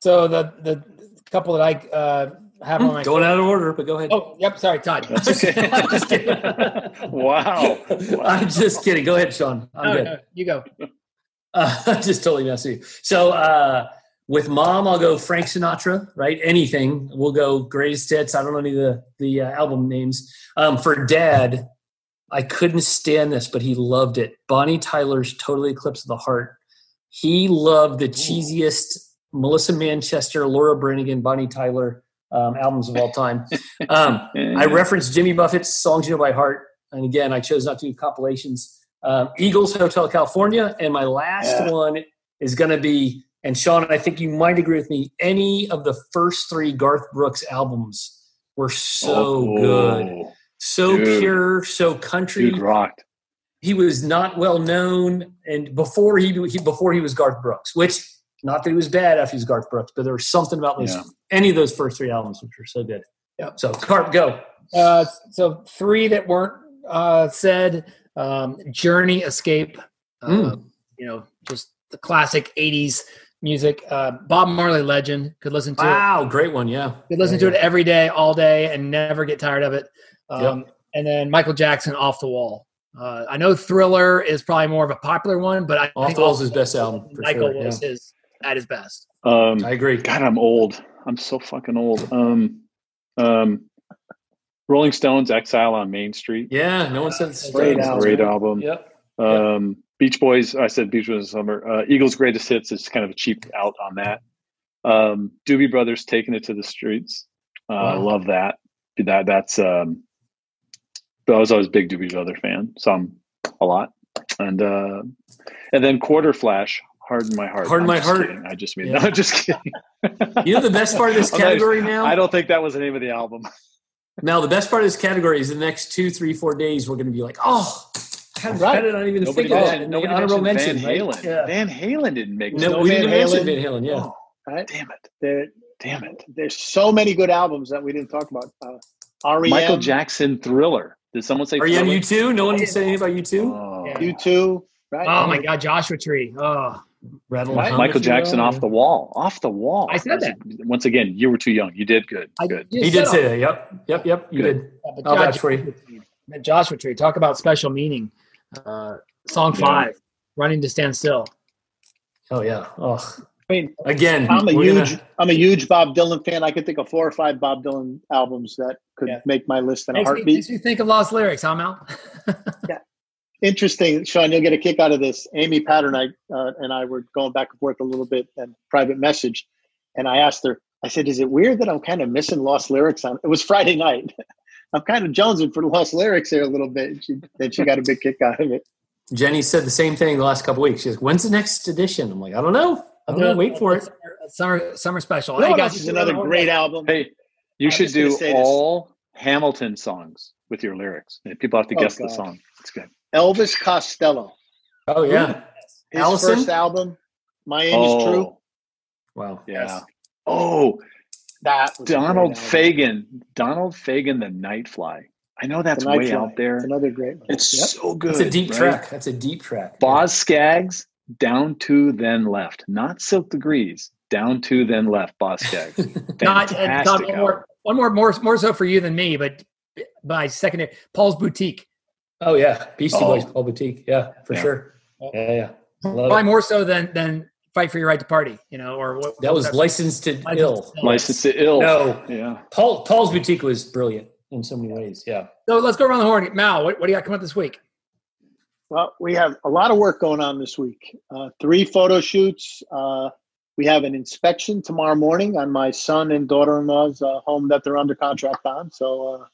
So the the couple that I uh, have on my Going out of order, but go ahead. Oh, yep. Sorry, Todd. That's okay. [laughs] I'm just kidding. Wow. [laughs] I'm just kidding. Go ahead, Sean. I'm No, good. no, you go. Uh, [laughs] I'm just totally messing with you. So uh, with mom, I'll go Frank Sinatra. Right? Anything. We'll go greatest hits. I don't know any of the the uh, album names. Um, for dad, I couldn't stand this, but he loved it. Bonnie Tyler's "Totally Eclipse of the Heart." He loved the cheesiest Melissa Manchester, Laura Branigan, Bonnie Tyler um, albums of all time. [laughs] Um, I referenced Jimmy Buffett's songs you know by heart, and again, I chose not to do compilations. Um, Eagles Hotel California, and my last Yeah. one is going to be. And Sean, I think you might agree with me. Any of the first three Garth Brooks albums were so good, Oh, so Dude. pure, so country. Dude rocked. He was not well known, and before he, he before he was Garth Brooks, which not that he was bad after he was Garth Brooks, but there was something about those Yeah. any of those first three albums which were so good. Yeah. So Carp, go. Uh, so three that weren't uh, said: um, Journey, Escape. Uh, Mm. You know, just the classic '80s music. Uh, Bob Marley legend. Could listen to it. Wow, great one. Yeah. Could listen Yeah, to it every day, all day, and never get tired of it. Um, And then Michael Jackson, Off the Wall. Uh, I know Thriller is probably more of a popular one, but I Off think the Wall is his best album, for Michael sure, was his at his best. Um, I agree. God, I'm old. I'm so fucking old. Um, um, Rolling Stones, Exile on Main Street. Yeah, no one said it's Great album. Great album. Yep. Um, Beach Boys. I said Beach Boys in the summer. Uh, Eagles' greatest hits is kind of a cheap out on that. Um, Doobie Brothers taking it to the streets. Uh, I Wow. love that. That that's. Um, but I was always a big Doobie Brother fan, so I'm a lot. And uh, and then Quarterflash, Harden My Heart. Harden I'm My Heart. kidding. I just mean Yeah. no, just kidding. [laughs] You know the best part of this [laughs] I'm category now? I don't think that was the name of the album. [laughs] Now the best part of this category is the next two, three, four days we're going to be like, oh, how, Right. how did I even Nobody think of that? mentioned, in the nobody honorable mentioned mention, Van right? Halen. Yeah. Van Halen didn't make No, No we Van didn't mention Halen. Van Halen. Yeah. Oh, Right? damn it. There, Damn it. there's so many good albums that we didn't talk about. Uh, REM, Michael Jackson Thriller. Did someone say Are you on Thriller? you two? No one said anything about you two? Oh. Yeah. U2, right? Oh my God, Joshua Tree. Oh, Rattle Right. Michael Jackson will. off the wall. Off the wall. I said That's- Once again, you were too young. You did good. I good. just He did said say that. Yep. Yep. Yep. You Good. did. Yeah, but I'll for you. That Joshua Tree. Talk about special meaning. Uh, song Yeah. five, "Running to Stand Still." Oh yeah. Oh, I mean, again, I'm a huge, gonna- I'm a huge Bob Dylan fan. I could think of four or five Bob Dylan albums that could Yeah. make my list in a Makes me, heartbeat. makes me think of lost lyrics, huh, Mel? [laughs] Interesting, Sean. You'll get a kick out of this. Amy Patternite uh, and I were going back and forth a little bit and private message, and I asked her. I said, "Is it weird that I'm kind of missing lost lyrics on?" It was Friday night. [laughs] I'm kind of jonesing for lost lyrics here a little bit. And she, and she got a big kick out of it. Jenny said the same thing the last couple weeks. She's like, "When's the next edition?" I'm like, "I don't know. I don't know. Wait for it." Summer summer special. You know Hey what guys, else is another great album. Hey, you I'm should do say this. all Hamilton songs with your lyrics. People have to Oh, guess the song. It's good. Elvis Costello, Oh yeah. his Allison? first album, "My Aim Is True." Oh, Wow. yeah. Yes. Oh, That was Donald great album. Fagan. Donald Fagen, The Nightfly. I know that's way Nightfly. out there. Another great one. It's Yep. so good. It's a deep right? track. That's a deep track. Boz Scaggs, Down to Then Left. Not Silk Degrees. Down to Then Left, Boz Scaggs. [laughs] Not, uh, Fantastic one, more, one more, more, more so for you than me, but by secondary, Paul's Boutique. Oh yeah, Beastie Oh. Boys, Paul Boutique. Yeah, for Yeah. sure. Yeah, yeah. Love Probably it. more so than than Fight for Your Right to Party, you know, or what That was whatever. licensed to Licensed ill. to Ill. To Ill. No, Yeah. Paul Paul's Boutique was brilliant. in so many ways. Yeah. So let's go around the horn. Mal, what, what do you got coming up this week? Well, we have a lot of work going on this week. Uh, three photo shoots. Uh, we have an inspection tomorrow morning on my son and daughter-in-law's uh, home that they're under contract on. So uh,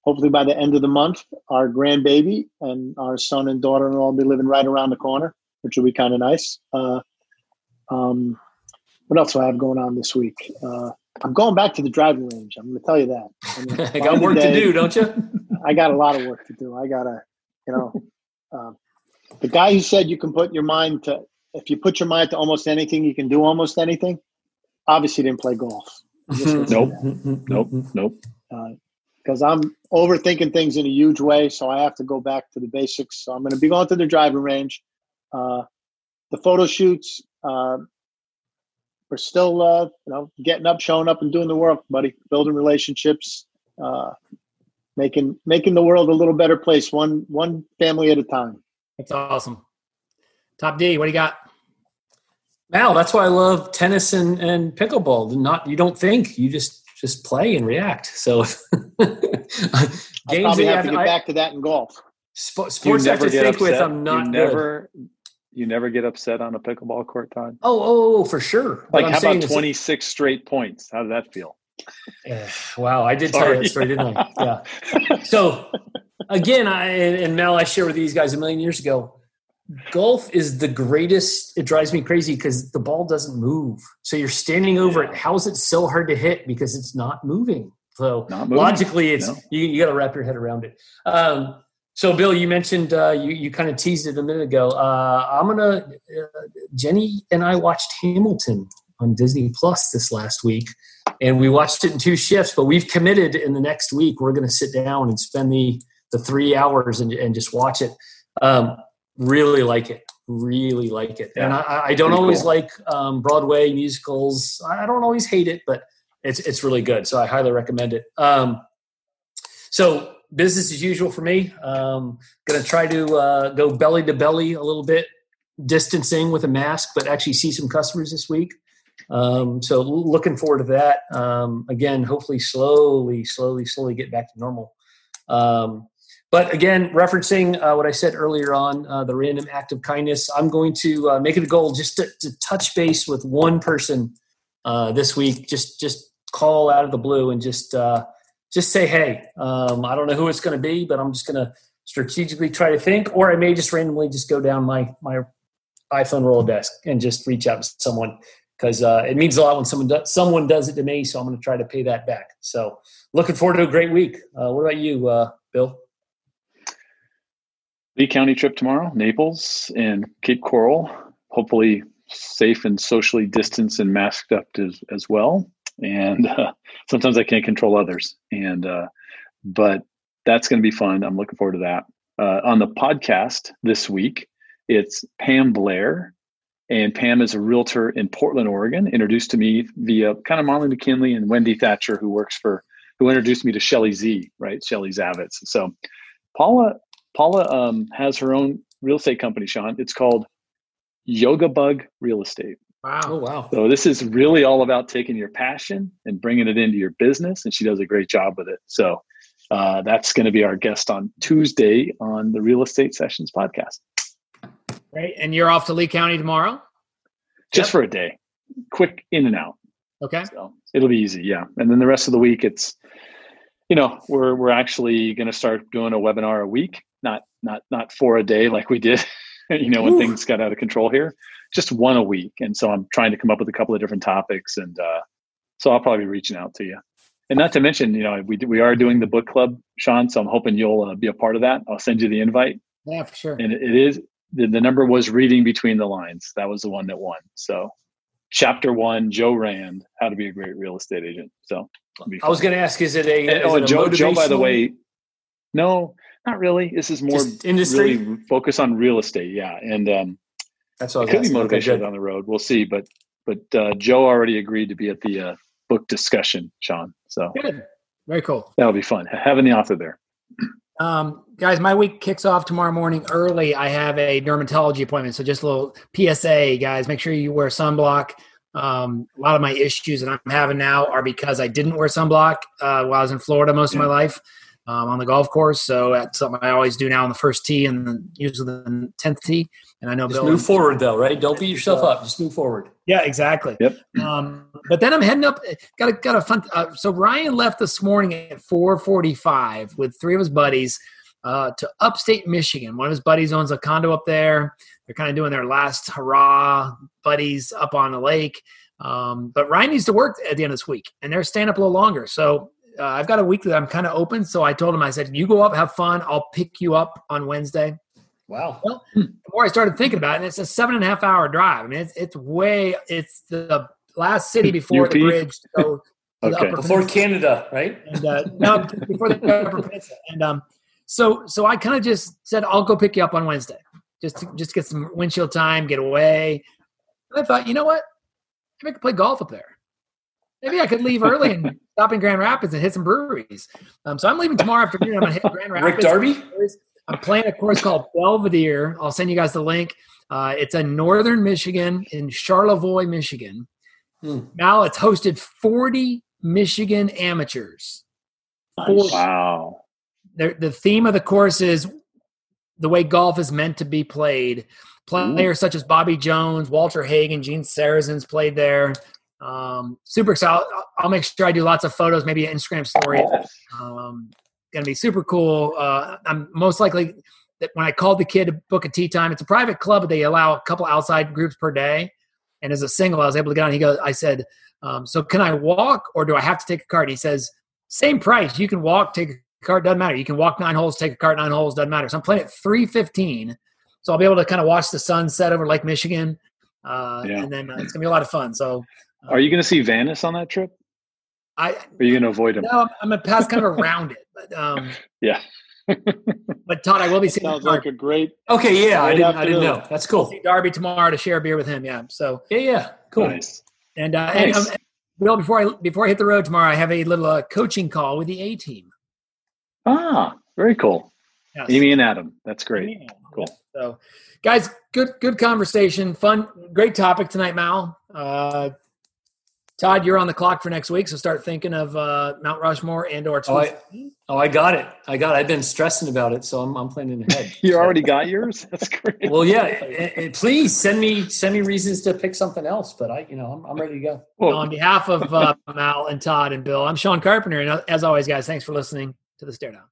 hopefully by the end of the month, our grandbaby and our son and daughter-in-law will be living right around the corner, which will be kind of nice. Uh, um, what else do I have going on this week? Uh, I'm going back to the driving range. I'm going to tell you that. I [laughs] got work day. to do, don't you? [laughs] I got a lot of work to do. I got to, you know, uh, the guy who said you can put your mind to, if you put your mind to almost anything, you can do almost anything. Obviously, didn't play golf. [laughs] nope, nope, nope. Because uh, I'm overthinking things in a huge way, so I have to go back to the basics. So I'm going to be going to the driving range. Uh, the photo shoots, uh, we're still uh, you know getting up, showing up, and doing the work, buddy. Building relationships, uh, making making the world a little better place, one one family at a time. That's awesome. Top D, what do you got? Mal, that's why I love tennis and, and pickleball. Not you don't think, you just just play and react. So [laughs] uh, games I probably have to get I, back to that in golf. Sp- sports I have to think upset. with. I'm not you never good you never get upset on a pickleball court, Todd? Oh, oh, oh for sure. Like, how about 26 straight points? How did that feel? Uh, wow, I did Sorry. tell you that story, didn't I? Yeah. so, again, I and Mel, I shared with these guys a million years ago. Golf is the greatest. It drives me crazy because the ball doesn't move. So you're standing over yeah. it. How's it so hard to hit? Because it's not moving. So not moving. logically, it's no. you, you got to wrap your head around it. Um, so, Bill, you mentioned uh, you you kind of teased it a minute ago. Uh, I'm gonna uh, Jenny and I watched Hamilton on Disney Plus this last week, and we watched it in two shifts. But we've committed in the next week we're going to sit down and spend the the three hours and, and just watch it. Um, really like it. Really like it. Yeah, and I, I don't always cool. like um, Broadway musicals. I don't always hate it, but it's it's really good. So I highly recommend it. Um, so business as usual for me. Um, going to try to uh, go belly to belly a little bit, distancing with a mask, but actually see some customers this week. Um, so looking forward to that. Um, again, hopefully, slowly, slowly, slowly get back to normal. Um, but again, referencing uh, what I said earlier on, uh, the random act of kindness, I'm going to uh, make it a goal just to, to touch base with one person uh, this week. Just just call out of the blue and just uh, just say, hey, um, I don't know who it's going to be, but I'm just going to strategically try to think, or I may just randomly just go down my my iPhone roll desk and just reach out to someone because uh, it means a lot when someone does, someone does it to me. So I'm going to try to pay that back. So looking forward to a great week. Uh, what about you, uh, Bill? Lee County trip tomorrow, Naples and Cape Coral. Hopefully safe and socially distanced and masked up as, as well and uh, sometimes I can't control others. And uh, but that's going to be fun. I'm looking forward to that. Uh, on the podcast this week, it's Pam Blair, and Pam is a realtor in Portland, Oregon. Introduced to me via kind of Molly McKinley and Wendy Thatcher, who works for who introduced me to Shelly Z, right? Shelly Zavitz. So Paula Paula um, has her own real estate company, Sean. It's called Yoga Bug Real Estate. Wow. Oh, wow. So this is really all about taking your passion and bringing it into your business. And she does a great job with it. So uh, that's going to be our guest on Tuesday on the Real Estate Sessions podcast. Great. And you're off to Lee County tomorrow? Just yep. for a day. Quick in and out. Okay. So it'll be easy. Yeah. And then the rest of the week, it's, you know, we're, we're actually going to start doing a webinar a week, not, not, not for a day like we did, [laughs] you know, when Ooh. things got out of control here just one a week. And so I'm trying to come up with a couple of different topics. And uh, so I'll probably be reaching out to you. And not to mention, you know, we, we are doing the book club, Sean. So I'm hoping you'll uh, be a part of that. I'll send you the invite. Yeah, for sure. And it, it is, the, the number was reading between the lines. That was the one that won. So chapter one, Joe Rand, how to be a great real estate agent. So I was going to ask, is it a, and, is oh, it a Joe, Joe, by the way, no, not really. This is more industry really focus on real estate. Yeah. And, um, that's it could be motivation okay, down the road. We'll see. But but uh, Joe already agreed to be at the uh, book discussion, Sean. So good, very cool. That'll be fun having the author there. Um, guys, my week kicks off tomorrow morning early. I have a dermatology appointment, so just a little PSA, guys. Make sure you wear sunblock. Um, a lot of my issues that I'm having now are because I didn't wear sunblock uh, while I was in Florida most of my life um, on the golf course. So that's something I always do now on the first tee and then usually the tenth tee. And I know Just Bill. move forward though, right? Don't beat yourself up. Just move forward. Yeah, exactly. Yep. Um, but then I'm heading up. Got a got a fun. Uh, so Ryan left this morning at 4:45 with three of his buddies uh, to upstate Michigan. One of his buddies owns a condo up there. They're kind of doing their last hurrah, buddies up on the lake. Um, but Ryan needs to work at the end of this week, and they're staying up a little longer. So uh, I've got a week that I'm kind of open. So I told him, I said, "You go up, have fun. I'll pick you up on Wednesday." Wow. Well, the more I started thinking about it, and it's a seven and a half hour drive. I mean, it's it's way it's the last city before the bridge to go to the Okay. upper Before. Canada, right? and uh, no, before the upper peninsula. And um, so so I kind of just said I'll go pick you up on Wednesday, just to, just get some windshield time, get away. And I thought, you know what? Maybe I could play golf up there. Maybe I could leave early and [laughs] stop in Grand Rapids and hit some breweries. Um, so I'm leaving tomorrow afternoon. I'm gonna hit Grand Rapids. Rick Darby? I'm playing a course called Belvedere. I'll send you guys the link. Uh, it's in northern Michigan, in Charlevoix, Michigan. Hmm. Now it's hosted 40 Michigan amateurs. Nice. Wow. The, the theme of the course is the way golf is meant to be played. Players such as Bobby Jones, Walter Hagen, Gene Sarazen's played there. Um, super excited. I'll, I'll make sure I do lots of photos, maybe an Instagram story. Um, gonna be super cool. Uh, I'm most likely that when I called the kid to book a tea time, it's a private club, but they allow a couple outside groups per day. And as a single, I was able to get on. He goes, I said, um, so can I walk or do I have to take a cart? He says, same price. You can walk, take a cart, doesn't matter. You can walk nine holes, take a cart nine holes, doesn't matter. So I'm playing at 315. So I'll be able to kind of watch the sun set over Lake Michigan. Uh, Yeah. And then uh, it's gonna be a lot of fun. So Are you going to see Vanis on that trip? I, are you going to avoid him? no, I'm, I'm gonna pass kind of around it. But, um, [laughs] Yeah. [laughs] but Todd, I will be seeing Sounds like a great. Okay, yeah, I didn't, I didn't know. That's I'll cool. see Darby tomorrow to share a beer with him. Yeah. So Yeah, yeah, cool. Nice. and uh, and, um, Bill, before I before I hit the road tomorrow, I have a little uh, coaching call with the A team. Ah, very cool. Yes. Amy and Adam. That's great. Yeah. Cool. So, guys, good good conversation, fun, great topic tonight, Mal. Uh, Todd, you're on the clock for next week, so start thinking of uh, Mount Rushmore and or. Oh, I- Oh, I got it. I got it. I've been stressing about it, so I'm, I'm planning ahead. [laughs] You already got yours? That's great. Well, yeah. please send me send me reasons to pick something else. But I, you know, I'm, I'm ready to go. Well, on behalf of uh, Mal and Todd and Bill, I'm Sean Carpenter, and uh, as always, guys, thanks for listening to the Stare Down.